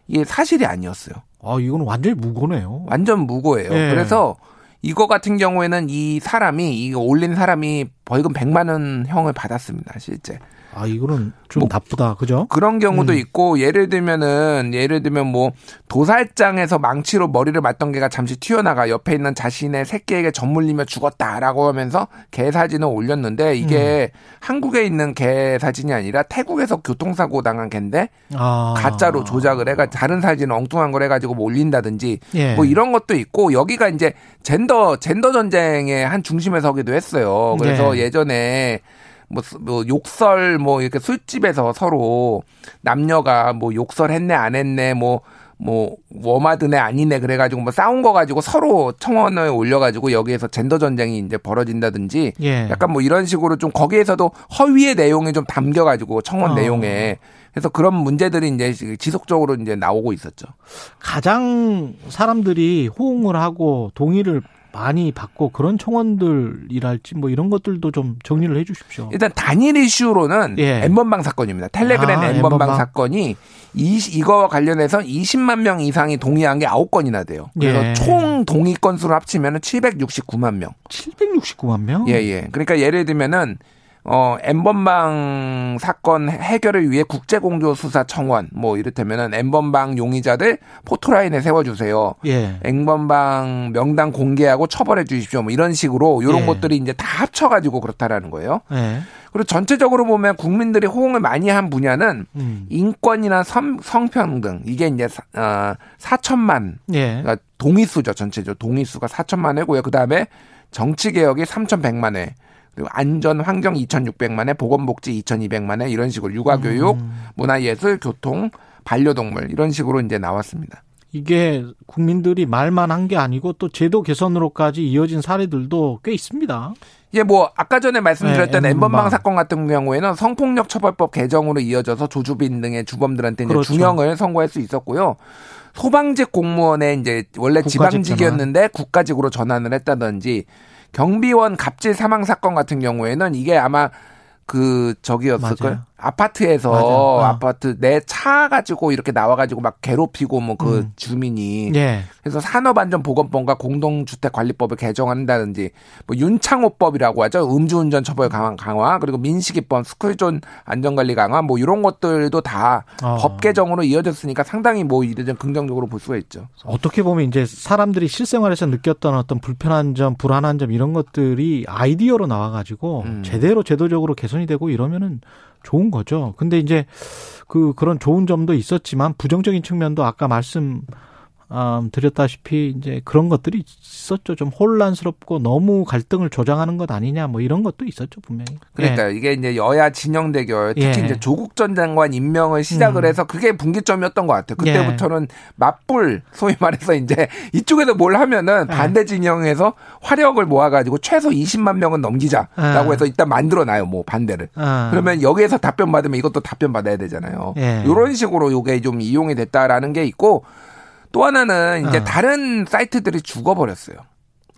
이게 사실이 아니었어요. 아 이거는 완전히 무고네요. 완전 무고예요. 예. 그래서 이거 같은 경우에는 이 사람이 이거 올린 사람이 벌금 100만 원 형을 받았습니다. 실제. 아, 이거는 좀 뭐 나쁘다. 그죠? 그런 경우도 음. 있고 예를 들면은 예를 들면 뭐 도살장에서 망치로 머리를 맞던 개가 잠시 튀어나가 옆에 있는 자신의 새끼에게 젖물리며 죽었다라고 하면서 개 사진을 올렸는데 이게 음. 한국에 있는 개 사진이 아니라 태국에서 교통사고 당한 개인데 아. 가짜로 조작을 해가 다른 사진을 엉뚱한 걸 해가지고 뭐 올린다든지 예. 뭐 이런 것도 있고 여기가 이제 젠더 젠더 전쟁의 한 중심에 서기도 했어요. 그래서 네. 예전에 뭐, 스- 뭐 욕설 뭐 이렇게 술집에서 서로 남녀가 뭐 욕설 했네 안 했네 뭐뭐 워마드네 아니네 그래가지고 뭐 싸운 거 가지고 서로 청원을 올려가지고 여기에서 젠더 전쟁이 이제 벌어진다든지 예. 약간 뭐 이런 식으로 좀 거기에서도 허위의 내용이 좀 담겨가지고 청원 어. 내용에 그래서 그런 문제들이 이제 지속적으로 이제 나오고 있었죠. 가장 사람들이 호응을 하고 동의를 많이 받고 그런 청원들이랄지 뭐 이런 것들도 좀 정리를 해 주십시오. 일단 단일 이슈로는 예. 엠번방 사건입니다. 텔레그램 아, 엠번방. 사건이 이, 이거와 관련해서 20만 명 이상이 동의한 게 9건이나 돼요. 그래서 예. 총 동의 건수를 합치면 769만 명. 769만 명? 예, 예. 그러니까 예를 들면은 어, 엠번방 사건 해결을 위해 국제공조 수사 청원, 뭐 이를테면은 엠번방 용의자들 포토라인에 세워주세요. 예. 엠번방 명단 공개하고 처벌해 주십시오. 뭐 이런 식으로 이런 예. 것들이 이제 다 합쳐가지고 그렇다라는 거예요. 예. 그리고 전체적으로 보면 국민들이 호응을 많이 한 분야는 음. 인권이나 성, 성평등 이게 이제 사, 어, 4천만 예. 그러니까 동의수죠 전체적으로 동의수가 4천만 회고요. 그 다음에 정치 개혁이 3,100만 회. 그리고 안전 환경 2,600만 회, 보건복지 2,200만 회 이런 식으로 육아교육, 음. 문화예술, 교통, 반려동물 이런 식으로 이제 나왔습니다. 이게 국민들이 말만 한 게 아니고 또 제도 개선으로까지 이어진 사례들도 꽤 있습니다. 이게 뭐 아까 전에 말씀드렸던 네, 엠번방. 사건 같은 경우에는 성폭력 처벌법 개정으로 이어져서 조주빈 등의 주범들한테 이제 그렇죠. 중형을 선고할 수 있었고요. 소방직 공무원의 이제 원래 지방직이었는데 국가직으로 전환을 했다든지 경비원 갑질 사망 사건 같은 경우에는 이게 아마 그 저기였을 걸 맞아요. 아파트에서. 어. 아파트 내 차 가지고 이렇게 나와 가지고 막 괴롭히고 뭐그 음. 주민이 예. 그래서 산업안전보건법과 공동주택관리법을 개정한다든지 뭐 윤창호법이라고 하죠 음주운전 처벌 강화, 강화 그리고 민식이법 스쿨존 안전관리 강화 뭐 이런 것들도 다법 어. 개정으로 이어졌으니까 상당히 뭐 이래좀 긍정적으로 볼 수가 있죠. 어떻게 보면 이제 사람들이 실생활에서 느꼈던 어떤 불편한 점, 불안한 점 이런 것들이 아이디어로 나와가지고 음. 제대로 제도적으로 개선이 되고 이러면은 좋은 거죠. 근데 이제 그 그런 좋은 점도 있었지만 부정적인 측면도 아까 말씀 음, 드렸다시피 이제 그런 것들이 있었죠. 좀 혼란스럽고 너무 갈등을 조장하는 것 아니냐 뭐 이런 것도 있었죠 분명히. 그러니까 이게 이제 여야 진영 대결 특히 예. 이제 조국 전 장관 임명을 시작을 음. 해서 그게 분기점이었던 것 같아요. 예. 그때부터는 맞불 소위 말해서 이제 이쪽에서 뭘 하면은 예. 반대 진영에서 화력을 모아가지고 최소 20만 명은 넘기자라고 예. 해서 일단 만들어놔요. 뭐 반대를. 아. 그러면 여기에서 답변 받으면 이것도 답변 받아야 되잖아요. 예. 이런 식으로 요게 좀 이용이 됐다라는 게 있고 또 하나는 이제 어. 다른 사이트들이 죽어버렸어요.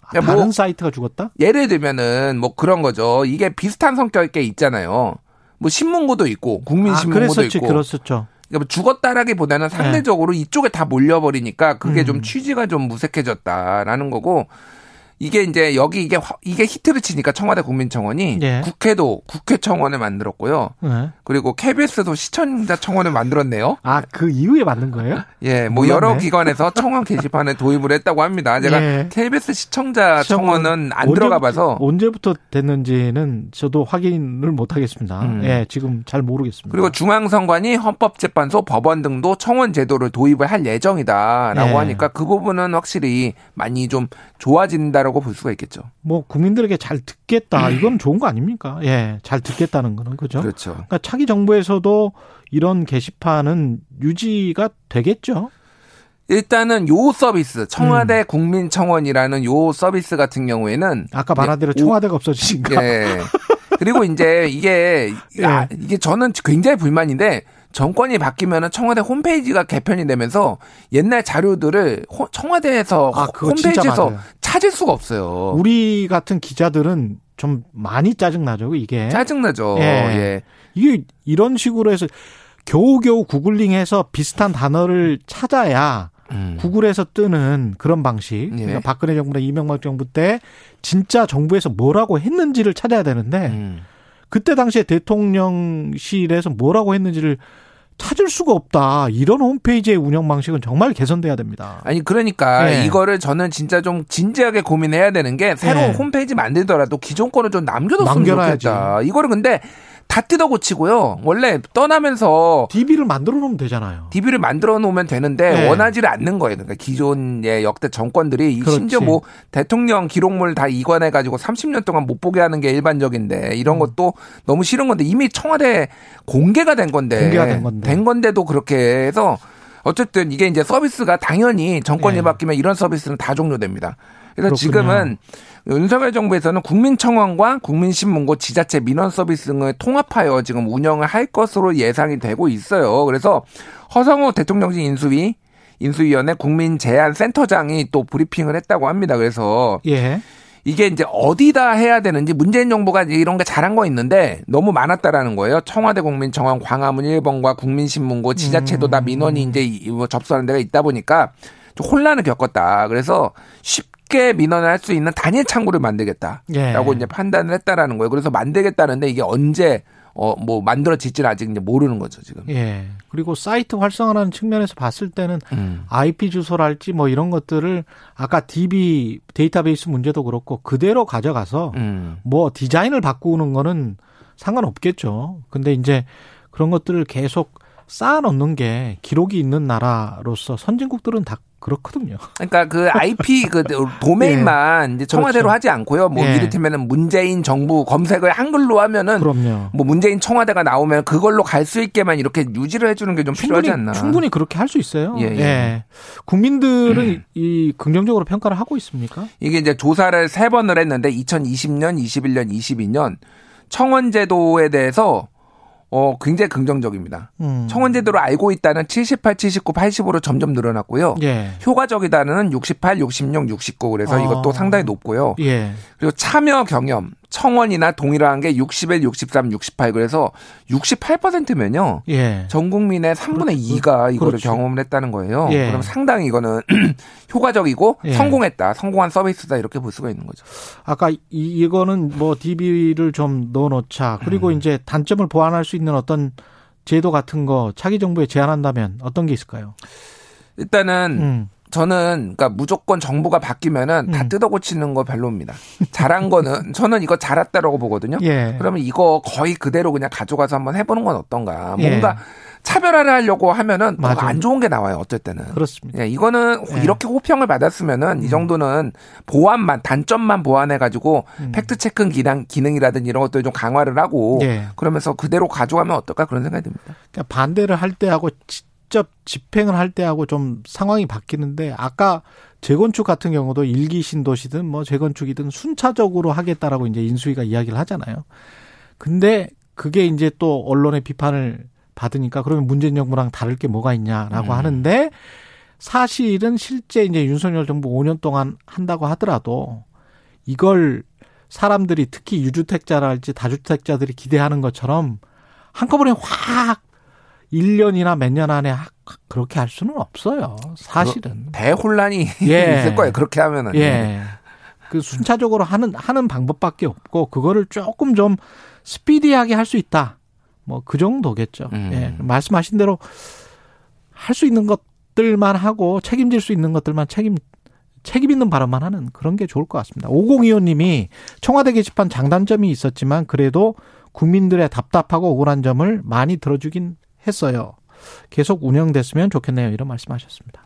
그러니까 다른 뭐 사이트가 죽었다? 예를 들면은 뭐 그런 거죠. 이게 비슷한 성격의 게 있잖아요. 뭐 신문고도 있고 아, 국민신문고도 그랬었지, 있고. 그랬었죠. 그러니까 뭐 죽었다라기보다는 상대적으로 이쪽에 다 몰려버리니까 그게 음. 좀 취지가 좀 무색해졌다라는 거고 이게 이제 여기 이게 화- 이게 히트를 치니까 청와대 국민청원이 예. 국회도 국회 청원을 만들었고요. 네. 그리고 KBS도 시청자 청원을 만들었네요. 아, 그 이후에 만든 거예요? 예, 뭐 몰랐네. 여러 기관에서 청원 게시판을 도입을 했다고 합니다. 제가 예. KBS 시청자 청원은 안 언제부터- 들어가 봐서 언제부터 됐는지는 저도 확인을 못 하겠습니다. 음. 예, 지금 잘 모르겠습니다. 그리고 중앙선관위 헌법재판소 법원 등도 청원 제도를 도입을 할 예정이다라고 예. 하니까 그 부분은 확실히 많이 좀 좋아진다라고 볼 수가 있겠죠. 뭐 국민들에게 잘 듣겠다. 이건 좋은 거 아닙니까? 예, 잘 듣겠다는 거는 그죠? 그렇죠. 그러니까 차기 정부에서도 이런 게시판은 유지가 되겠죠. 일단은 요 서비스 음. 청와대 국민청원이라는 요 서비스 같은 경우에는 아까 말한 대로 이제 청와대가 없어지니까. 예. 그리고 이제 이게 예. 아, 이게 저는 굉장히 불만인데 정권이 바뀌면은 청와대 홈페이지가 개편이 되면서 옛날 자료들을 호- 청와대에서 아, 홈페이지에서. 찾을 수가 없어요. 우리 같은 기자들은 좀 많이 짜증 나죠, 이게. 짜증나죠. 예. 예. 이게 이런 식으로 해서 겨우겨우 구글링해서 비슷한 단어를 찾아야 음. 구글에서 뜨는 그런 방식. 예. 그러니까 박근혜 정부나 이명박 정부 때 진짜 정부에서 뭐라고 했는지를 찾아야 되는데 음. 그때 당시에 대통령실에서 뭐라고 했는지를 찾을 수가 없다. 이런 홈페이지의 운영 방식은 정말 개선돼야 됩니다. 아니 그러니까 네. 이거를 저는 진짜 좀 진지하게 고민해야 되는 게 새로운 네. 홈페이지 만들더라도 기존 거를 좀 남겨뒀으면 남겨놔야지. 좋겠다. 이거를 근데 다 뜯어 고치고요. 원래 떠나면서 DB를 만들어 놓으면 되잖아요. DB를 만들어 놓으면 되는데 네. 원하지를 않는 거예요. 그러니까 기존의 역대 정권들이 이 그렇지. 심지어 뭐 대통령 기록물 다 이관해 가지고 30년 동안 못 보게 하는 게 일반적인데 이런 음. 것도 너무 싫은 건데 이미 청와대 공개가 된 건데 공개가 된 건데. 된 건데도 그렇게 해서 어쨌든 이게 이제 서비스가 당연히 정권이 네. 바뀌면 이런 서비스는 다 종료됩니다. 그래서 그렇군요. 지금은 윤석열 정부에서는 국민청원과 국민신문고 지자체 민원 서비스 등을 통합하여 지금 운영을 할 것으로 예상이 되고 있어요. 그래서 허성호 대통령실 인수위 인수위원회 국민제안센터장이 또 브리핑을 했다고 합니다. 그래서 예. 이게 이제 어디다 해야 되는지 문재인 정부가 이제 이런 게 잘한 거 있는데 너무 많았다라는 거예요. 청와대 국민청원, 광화문 1번과 국민신문고 지자체도 다 민원이 이제 이- 뭐 접수하는 데가 있다 보니까 좀 혼란을 겪었다. 그래서 쉽 게 민원을 할 수 있는 단일 창구를 만들겠다라고 예. 이제 판단을 했다라는 거예요. 그래서 만들겠다는데 이게 언제 어 뭐 만들어질지는 아직 이제 모르는 거죠 지금. 예. 그리고 사이트 활성화라는 측면에서 봤을 때는 음. IP 주소랄지 뭐 이런 것들을 아까 DB 데이터베이스 문제도 그렇고 그대로 가져가서 음. 뭐 디자인을 바꾸는 거는 상관없겠죠. 근데 이제 그런 것들을 계속 쌓아놓는 게 기록이 있는 나라로서 선진국들은 다 그렇거든요. 그러니까 그 IP 그 도메인만 이제 청와대로 그렇죠. 하지 않고요. 뭐 예. 이를테면은 문재인 정부 검색을 한글로 하면은 그럼요. 뭐 문재인 청와대가 나오면 그걸로 갈 수 있게만 이렇게 유지를 해주는 게 좀 필요하지 않나. 충분히 그렇게 할 수 있어요. 예, 예. 국민들은 이 긍정적으로 평가를 하고 있습니까? 이게 이제 조사를 세 번을 했는데 2020년, 21년, 22년 청원제도에 대해서 어 굉장히 긍정적입니다. 음. 청원제도를 알고 있다는 78, 79, 80으로 점점 늘어났고요. 예. 효과적이다는 68, 66, 69 그래서 어. 이것도 상당히 높고요. 예. 그리고 참여 경험, 청원이나 동일한 게 61, 63, 68 그래서 68%면요. 예. 전 국민의 3분의 2가 이거를 그렇지. 경험을 했다는 거예요. 예. 그럼 상당히 이거는 효과적이고 예. 성공했다. 성공한 서비스다 이렇게 볼 수가 있는 거죠. 아까 이, 이거는 뭐 DB를 좀 넣어 놓자. 그리고 음. 이제 단점을 보완할 수 있는 어떤 제도 같은 거 차기 정부에 제안한다면 어떤 게 있을까요? 일단은 음. 저는 그러니까 무조건 정부가 바뀌면은 다 음. 뜯어 고치는 거 별로입니다. 잘한 거는 저는 이거 잘했다라고 보거든요. 예. 그러면 이거 거의 그대로 그냥 가져가서 한번 해보는 건 어떤가. 예. 뭔가 차별화를 하려고 하면은. 뭔가 안 좋은 게 나와요. 어쩔 때는. 그렇습니다. 예, 이거는 예. 이렇게 호평을 받았으면은 이 정도는 보완만 단점만 보완해 가지고 팩트 체크 기능 기능이라든지 이런 것들 좀 강화를 하고 예. 그러면서 그대로 가져가면 어떨까 그런 생각이 듭니다. 그러니까 반대를 할 때하고 직접 집행을 할 때하고 좀 상황이 바뀌는데 아까 재건축 같은 경우도 일기 신도시든 뭐 재건축이든 순차적으로 하겠다라고 이제 인수위가 이야기를 하잖아요. 근데 그게 이제 또 언론의 비판을 받으니까 그러면 문재인 정부랑 다를 게 뭐가 있냐라고 음. 하는데 사실은 실제 이제 윤석열 정부 5년 동안 한다고 하더라도 이걸 사람들이 특히 유주택자랄지 다주택자들이 기대하는 것처럼 한꺼번에 확 1년이나 몇 년 안에 확 그렇게 할 수는 없어요. 사실은. 대혼란이 예. 있을 거예요. 그렇게 하면은. 예. 그 순차적으로 하는 하는 방법밖에 없고 그거를 조금 좀 스피디하게 할 수 있다. 뭐 그 정도겠죠. 음. 예. 말씀하신 대로 할 수 있는 것들만 하고 책임질 수 있는 것들만 책임 책임 있는 발언만 하는 그런 게 좋을 것 같습니다. 5025님이 청와대 게시판 장단점이 있었지만 그래도 국민들의 답답하고 억울한 점을 많이 들어주긴 했어요. 계속 운영됐으면 좋겠네요. 이런 말씀하셨습니다.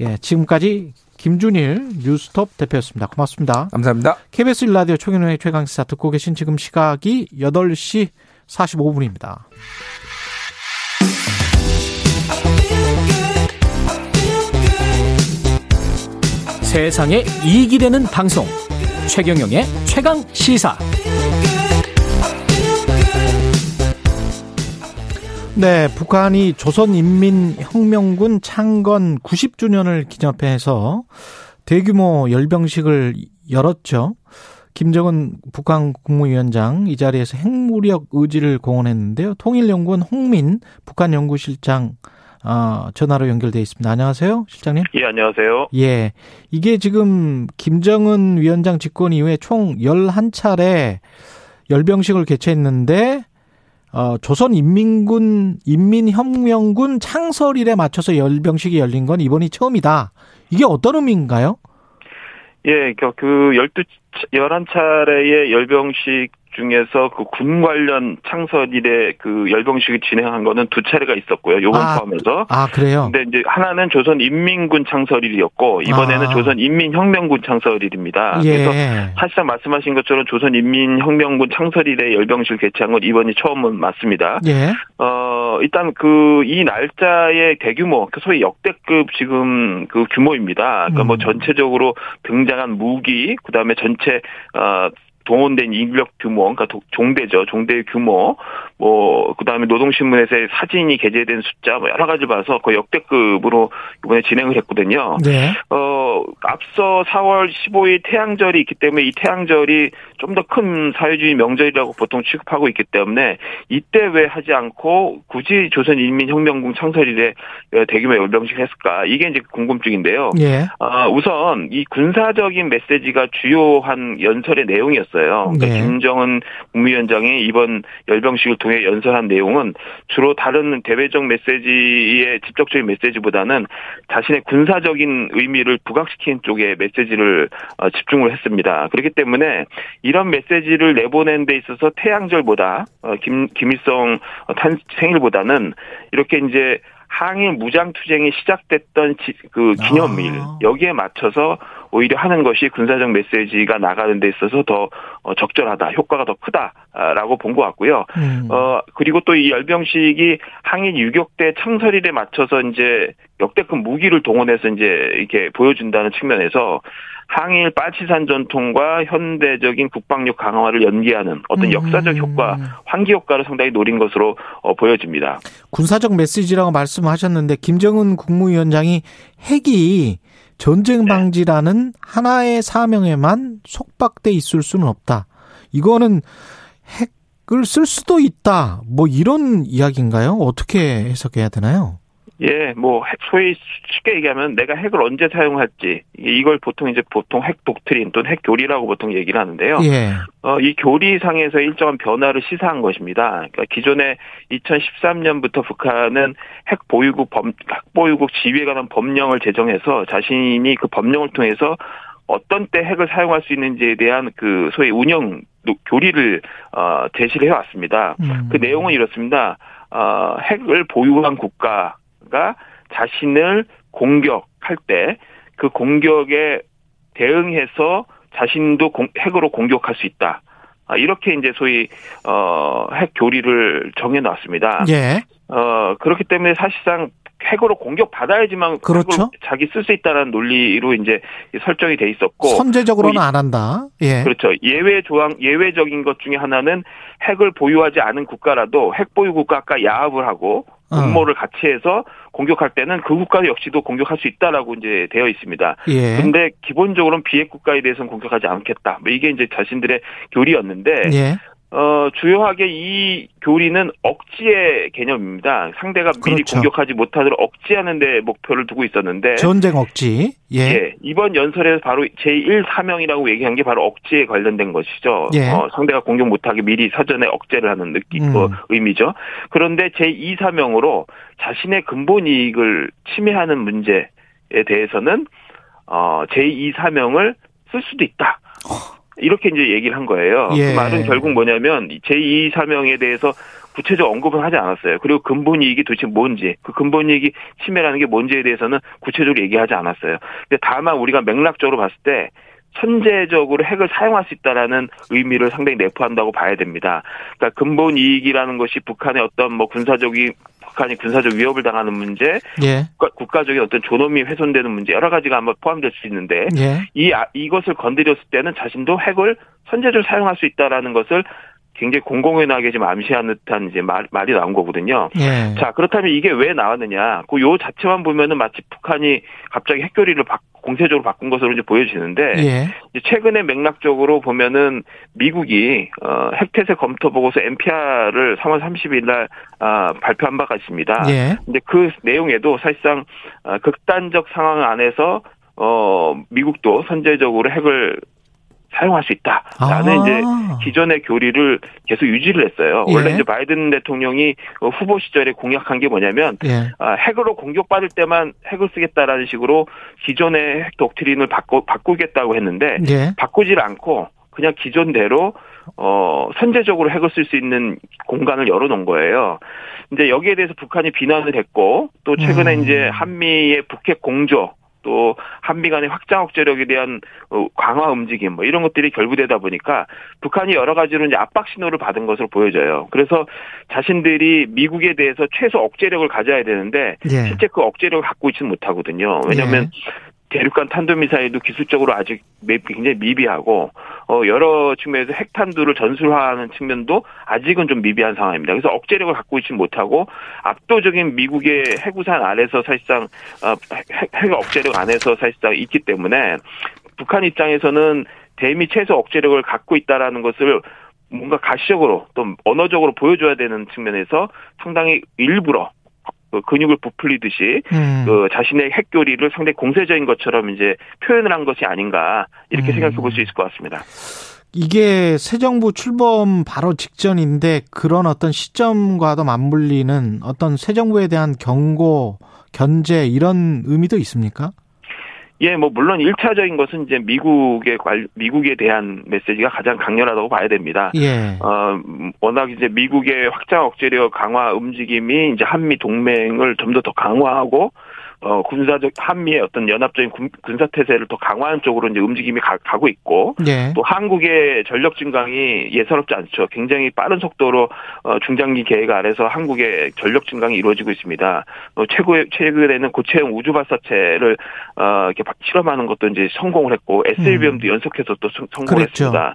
예, 지금까지 김준일 뉴스톱 대표였습니다. 고맙습니다. 감사합니다. KBS 일라디오 최경영의 최강시사 듣고 계신 지금 시각이 8시 45분입니다. 세상에 이익이 되는 방송 최경영의 최강 시사 네, 북한이 조선인민혁명군 창건 90주년을 기념해서 대규모 열병식을 열었죠. 김정은 북한 국무위원장 이 자리에서 핵무력 의지를 공언했는데요. 통일연구원 홍민 북한 연구실장 어, 전화로 연결돼 있습니다. 안녕하세요, 실장님. 예, 안녕하세요. 예. 이게 지금 김정은 위원장 집권 이후에 총 11차례 열병식을 개최했는데 어, 조선인민군 인민혁명군 창설일에 맞춰서 열병식이 열린 건 이번이 처음이다. 이게 어떤 의미인가요? 예, 그, 그 12, 11차례의 열병식 중에서 그 군 관련 창설 일에 그 열병식을 진행한 거는 두 차례가 있었고요. 요번 아, 포함해서. 아, 그래요? 근데 이제 하나는 조선 인민군 창설일이었고 이번에는 아. 조선 인민혁명군 창설일입니다. 예. 그래서 사실상 말씀하신 것처럼 조선 인민혁명군 창설일에 열병식을 개최한 건 이번이 처음은 맞습니다. 예. 어, 일단 그 이 날짜의 대규모, 그 소위 역대급 지금 그 규모입니다. 그러니까 뭐 음. 전체적으로 등장한 무기, 그 다음에 전체, 어, 동원된 인력 규모, 그러니까 도- 종대죠. 종대의 규모, 뭐, 그 다음에 노동신문에서의 사진이 게재된 숫자, 뭐 여러 가지 봐서 거의 역대급으로 이번에 진행을 했거든요. 네. 어, 앞서 4월 15일 태양절이 있기 때문에 이 태양절이 좀 더 큰 사회주의 명절이라고 보통 취급하고 있기 때문에 이때 왜 하지 않고 굳이 조선인민혁명군 창설일에 어, 대규모 열병식 했을까? 이게 이제 궁금증인데요. 예. 아, 우선 이 군사적인 메시지가 주요한 연설의 내용이었어요. 그러니까 네. 김정은 국무위원장이 이번 열병식을 통해 연설한 내용은 주로 다른 대외적 메시지의 직접적인 메시지보다는 자신의 군사적인 의미를 부각시키는 쪽에 메시지를 어, 집중을 했습니다. 그렇기 때문에 이런 메시지를 내보낸 데 있어서 태양절보다 어, 김 김일성 탄 생일보다는 이렇게 이제 항일 무장 투쟁이 시작됐던 지- 그 기념일 아. 여기에 맞춰서 오히려 하는 것이 군사적 메시지가 나가는 데 있어서 더 어, 적절하다, 효과가 더 크다라고 본 것 같고요. 음. 어 그리고 또 이 열병식이 항일 유격대 창설일에 맞춰서 이제 역대급 무기를 동원해서 이제 이렇게 보여준다는 측면에서 항일 빠치산 전통과 현대적인 국방력 강화를 연기하는 어떤 음. 역사적 효과, 환기 효과를 상당히 노린 것으로 어, 보여집니다. 군사적 메시지라고 말씀하셨는데 김정은 국무위원장이 핵이 전쟁 네. 방지라는 하나의 사명에만 속박돼 있을 수는 없다. 이거는 핵을 쓸 수도 있다. 뭐 이런 이야기인가요? 어떻게 해석해야 되나요? 예, 뭐 핵- 소위 쉽게 얘기하면 내가 핵을 언제 사용할지 이걸 보통 이제 보통 핵 독트린 또는 핵 교리라고 보통 얘기를 하는데요. 예. 어, 이 교리상에서 일정한 변화를 시사한 것입니다. 그러니까 기존에 2013년부터 북한은 핵 보유국 범, 핵 보유국 지위에 관한 법령을 제정해서 자신이 그 법령을 통해서 어떤 때 핵을 사용할 수 있는지에 대한 그 소위 운영 노- 교리를 어, 제시를 해왔습니다. 음. 그 내용은 이렇습니다. 어, 핵을 보유한 국가 가 자신을 공격할 때 그 공격에 대응해서 자신도 공- 핵으로 공격할 수 있다. 아, 이렇게 이제 소위 어, 핵 교리를 정해 놨습니다. 예. 어, 그렇기 때문에 사실상 핵으로 공격 받아야지만 그렇죠. 자기 쓸 수 있다는 논리로 이제 설정이 돼 있었고 선제적으로는 뭐 이- 안 한다. 예. 그렇죠. 예외 조항, 예외적인 것 중에 하나는 핵을 보유하지 않은 국가라도 핵 보유 국가가 야합을 하고 어. 음모를 같이 해서 공격할 때는 그 국가 역시도 공격할 수 있다라고 이제 되어 있습니다. 예. 근데 기본적으로는 비핵 국가에 대해서는 공격하지 않겠다. 뭐 이게 이제 자신들의 교리였는데 예. 어, 주요하게 이 교리는 억지의 개념입니다. 상대가 미리 그렇죠. 공격하지 못하도록 억지하는 데 목표를 두고 있었는데 전쟁 억지. 예. 예, 이번 연설에서 바로 제1 사명이라고 얘기한 게 바로 억지에 관련된 것이죠. 예. 어, 상대가 공격 못하게 미리 사전에 억제를 하는 느낌, 음. 어, 의미죠. 그런데 제2 사명으로 자신의 근본 이익을 침해하는 문제에 대해서는 어, 제2 사명을 쓸 수도 있다. 이렇게 이제 얘기를 한 거예요. 예. 그 말은 결국 뭐냐면 제2 사명에 대해서 구체적 언급은 하지 않았어요. 그리고 근본 이익이 도대체 뭔지, 그 근본 이익이 침해라는 게 뭔지에 대해서는 구체적으로 얘기하지 않았어요. 근데 다만 우리가 맥락적으로 봤을 때 선제적으로 핵을 사용할 수 있다라는 의미를 상당히 내포한다고 봐야 됩니다. 그러니까 근본 이익이라는 것이 북한의 어떤 뭐 군사적인 북한이 군사적 위협을 당하는 문제, 예. 국가- 국가 적인 어떤 존엄이 훼손되는 문제 여러 가지가 아마 포함될 수 있는데 예. 이 아- 이것을 건드렸을 때는 자신도 핵을 선제적으로 사용할 수 있다라는 것을 굉장히 공공연하게 지금 암시하는 듯한 이제 말, 말이 나온 거거든요. 예. 자, 그렇다면 이게 왜 나왔느냐. 그 요 자체만 보면은 마치 북한이 갑자기 핵교리를 바, 공세적으로 바꾼 것으로 이제 보여지는데 예. 최근에 맥락적으로 보면은 미국이 어, 핵태세 검토 보고서 NPR을 3월 30일 날 아, 발표한 바가 있습니다. 예. 근데 그 내용에도 사실상 어, 극단적 상황 안에서 어 미국도 선제적으로 핵을 사용할 수 있다라는 아. 이제 기존의 교리를 계속 유지를 했어요. 예. 원래 이제 바이든 대통령이 어, 후보 시절에 공약한 게 뭐냐면 예. 아, 핵으로 공격받을 때만 핵을 쓰겠다라는 식으로 기존의 핵 독트린을 바꾸, 바꾸겠다고 했는데 예. 바꾸질 않고 그냥 기존대로 어 선제적으로 핵을 쓸 수 있는 공간을 열어놓은 거예요. 이제 여기에 대해서 북한이 비난을 했고 또 최근에 음. 이제 한미의 북핵 공조 또 한미 간의 확장 억제력에 대한 어, 강화 움직임 뭐 이런 것들이 결부되다 보니까 북한이 여러 가지로 이제 압박 신호를 받은 것으로 보여져요. 그래서 자신들이 미국에 대해서 최소 억제력을 가져야 되는데 예. 실제 그 억제력을 갖고 있지는 못하거든요. 왜냐하면 대륙간 탄도미사일도 기술적으로 아직 매- 굉장히 미비하고 어 여러 측면에서 핵탄두를 전술화하는 측면도 아직은 좀 미비한 상황입니다. 그래서 억제력을 갖고 있지 못하고 압도적인 미국의 해구산 아래서 사실상 어, 핵, 핵 억제력 안에서 사실상 있기 때문에 북한 입장에서는 대미 최소 억제력을 갖고 있다라는 것을 뭔가 가시적으로 또 언어적으로 보여줘야 되는 측면에서 상당히 일부러 그 근육을 부풀리듯이 음. 그 자신의 핵교리를 상당히 공세적인 것처럼 이제 표현을 한 것이 아닌가 이렇게 음. 생각해 볼 수 있을 것 같습니다. 이게 새 정부 출범 바로 직전인데 그런 어떤 시점과도 맞물리는 어떤 새 정부에 대한 경고, 견제 이런 의미도 있습니까? 예, 뭐 물론 일차적인 것은 이제 미국의 관 미국에 대한 메시지가 가장 강렬하다고 봐야 됩니다. 예. 어, 워낙 이제 미국의 확장 억제력 강화 움직임이 이제 한미 동맹을 좀 더 더 강화하고 어, 군사적 한미의 어떤 연합적인 군, 군사 태세를 더 강화하는 쪽으로 이제 움직임이 가, 고 있고 예. 또 한국의 전력 증강이 예사롭지 않죠. 굉장히 빠른 속도로 어, 중장기 계획 아래서 한국의 전력 증강이 이루어지고 있습니다. 어, 최고의 최근에는 고체형 우주 발사체를 어, 이렇게 바- 실험하는 것도 이제 성공을 했고 SLBM도 연속해서 또 성- 성공을 그랬죠. 했습니다.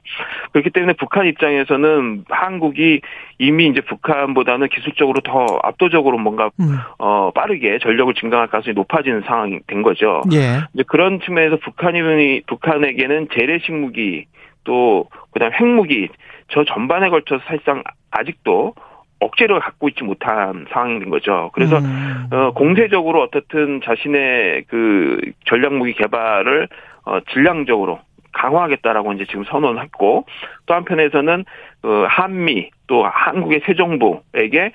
그렇기 때문에 북한 입장에서는 한국이 이미 이제 북한보다는 기술적으로 더 압도적으로 뭔가 음. 어, 빠르게 전력을 증강할 가능성이 높아지는 상황이 된 거죠. 예. 이제 그런 측면에서 북한이 북한에게는 재래식 무기 또 그다음 핵무기 저 전반에 걸쳐서 사실상 아직도 억제를 갖고 있지 못한 상황인 거죠. 그래서 음. 어, 공세적으로 어떻든 자신의 그 전략 무기 개발을 어, 질량적으로 강화하겠다라고 이제 지금 선언했고 또 한편에서는 어, 한미 또 한국의 새 정부에게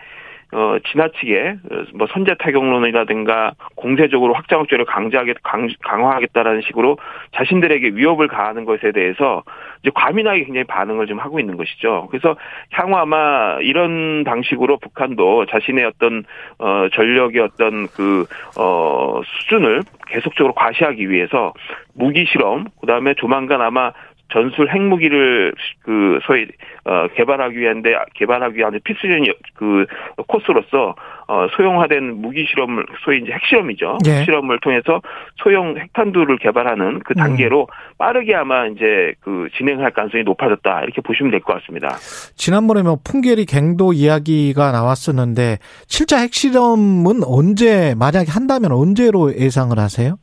어, 지나치게, 어, 뭐, 선제 타격론이라든가, 공세적으로 확장 억제를 강제하게, 강, 강화하겠다라는 식으로 자신들에게 위협을 가하는 것에 대해서 이제 과민하게 굉장히 반응을 좀 하고 있는 것이죠. 그래서 향후 아마 이런 방식으로 북한도 자신의 어떤, 어, 전력의 어떤 그, 어, 수준을 계속적으로 과시하기 위해서 무기 실험, 그 다음에 조만간 아마 전술 핵무기를 그 소위 어 개발하기 위한데 개발하기 위한 필수적인 여- 그 코스로서 어 소형화된 무기 실험을 소위 이제 핵실험이죠. 예. 핵실험을 통해서 소형 핵탄두를 개발하는 그 단계로 빠르게 아마 이제 그 진행할 가능성이 높아졌다 이렇게 보시면 될 것 같습니다. 지난번에 뭐 풍계리 갱도 이야기가 나왔었는데 실제 핵실험은 언제 만약에 한다면 언제로 예상을 하세요?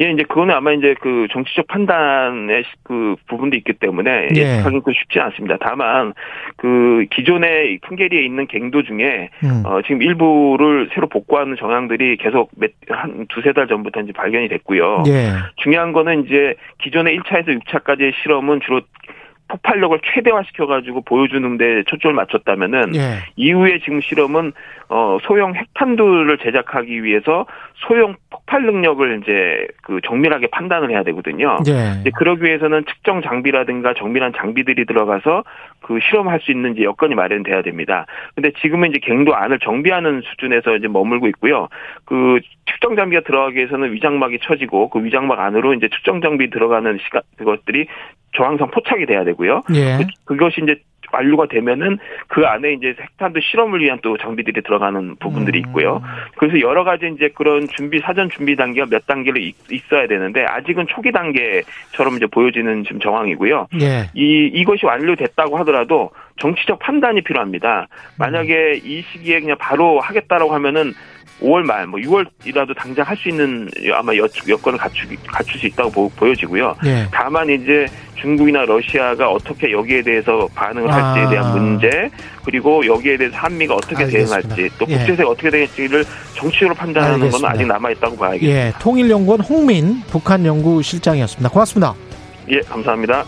예, 이제 그거는 아마 이제 그 정치적 판단의 시- 그 부분도 있기 때문에 예. 예측하기는 그 쉽지 않습니다. 다만 그 기존의 이 풍계리에 있는 갱도 중에 음. 어 지금 일부를 새로 복구하는 정황들이 계속 몇, 한 두세 달 전부터 이제 발견이 됐고요. 예. 중요한 거는 이제 기존의 1차에서 6차까지의 실험은 주로 폭발력을 최대화시켜 가지고 보여주는 데 초점을 맞췄다면은 예. 이후에 지금 실험은 어 소형 핵탄두를 제작하기 위해서 소형 폭발 능력을 이제 그 정밀하게 판단을 해야 되거든요. 예. 이제 그러기 위해서는 측정 장비라든가 정밀한 장비들이 들어가서 그 실험할 수 있는 이제 여건이 마련돼야 됩니다. 근데 지금은 이제 갱도 안을 정비하는 수준에서 이제 머물고 있고요. 그 측정 장비가 들어가기 위해서는 위장막이 쳐지고 그 위장막 안으로 이제 측정 장비 들어가는 시간 그것들이 저항성 포착이 돼야 되고요. 예. 그- 그것이 이제 완료가 되면은 그 안에 이제 핵탄두 실험을 위한 또 장비들이 들어가는 부분들이 있고요. 그래서 여러 가지 이제 그런 준비 사전 준비 단계가 몇 단계로 있- 있어야 되는데 아직은 초기 단계처럼 이제 보여지는 지금 정황이고요. 예. 이 이것이 완료됐다고 하더라도 정치적 판단이 필요합니다. 만약에 이 시기에 그냥 바로 하겠다라고 하면은 5월 말, 뭐 6월이라도 당장 할 수 있는 아마 여, 여건을 갖추, 갖출 수 있다고 보, 보여지고요. 예. 다만 이제 중국이나 러시아가 어떻게 여기에 대해서 반응을 할지에 아. 대한 문제, 그리고 여기에 대해서 한미가 어떻게 알겠습니다. 대응할지, 또 예. 국제세가 어떻게 될지를 정치적으로 판단하는 알겠습니다. 건 아직 남아있다고 봐야겠습니다. 예, 통일연구원 홍민 북한 연구실장이었습니다. 고맙습니다. 예, 감사합니다.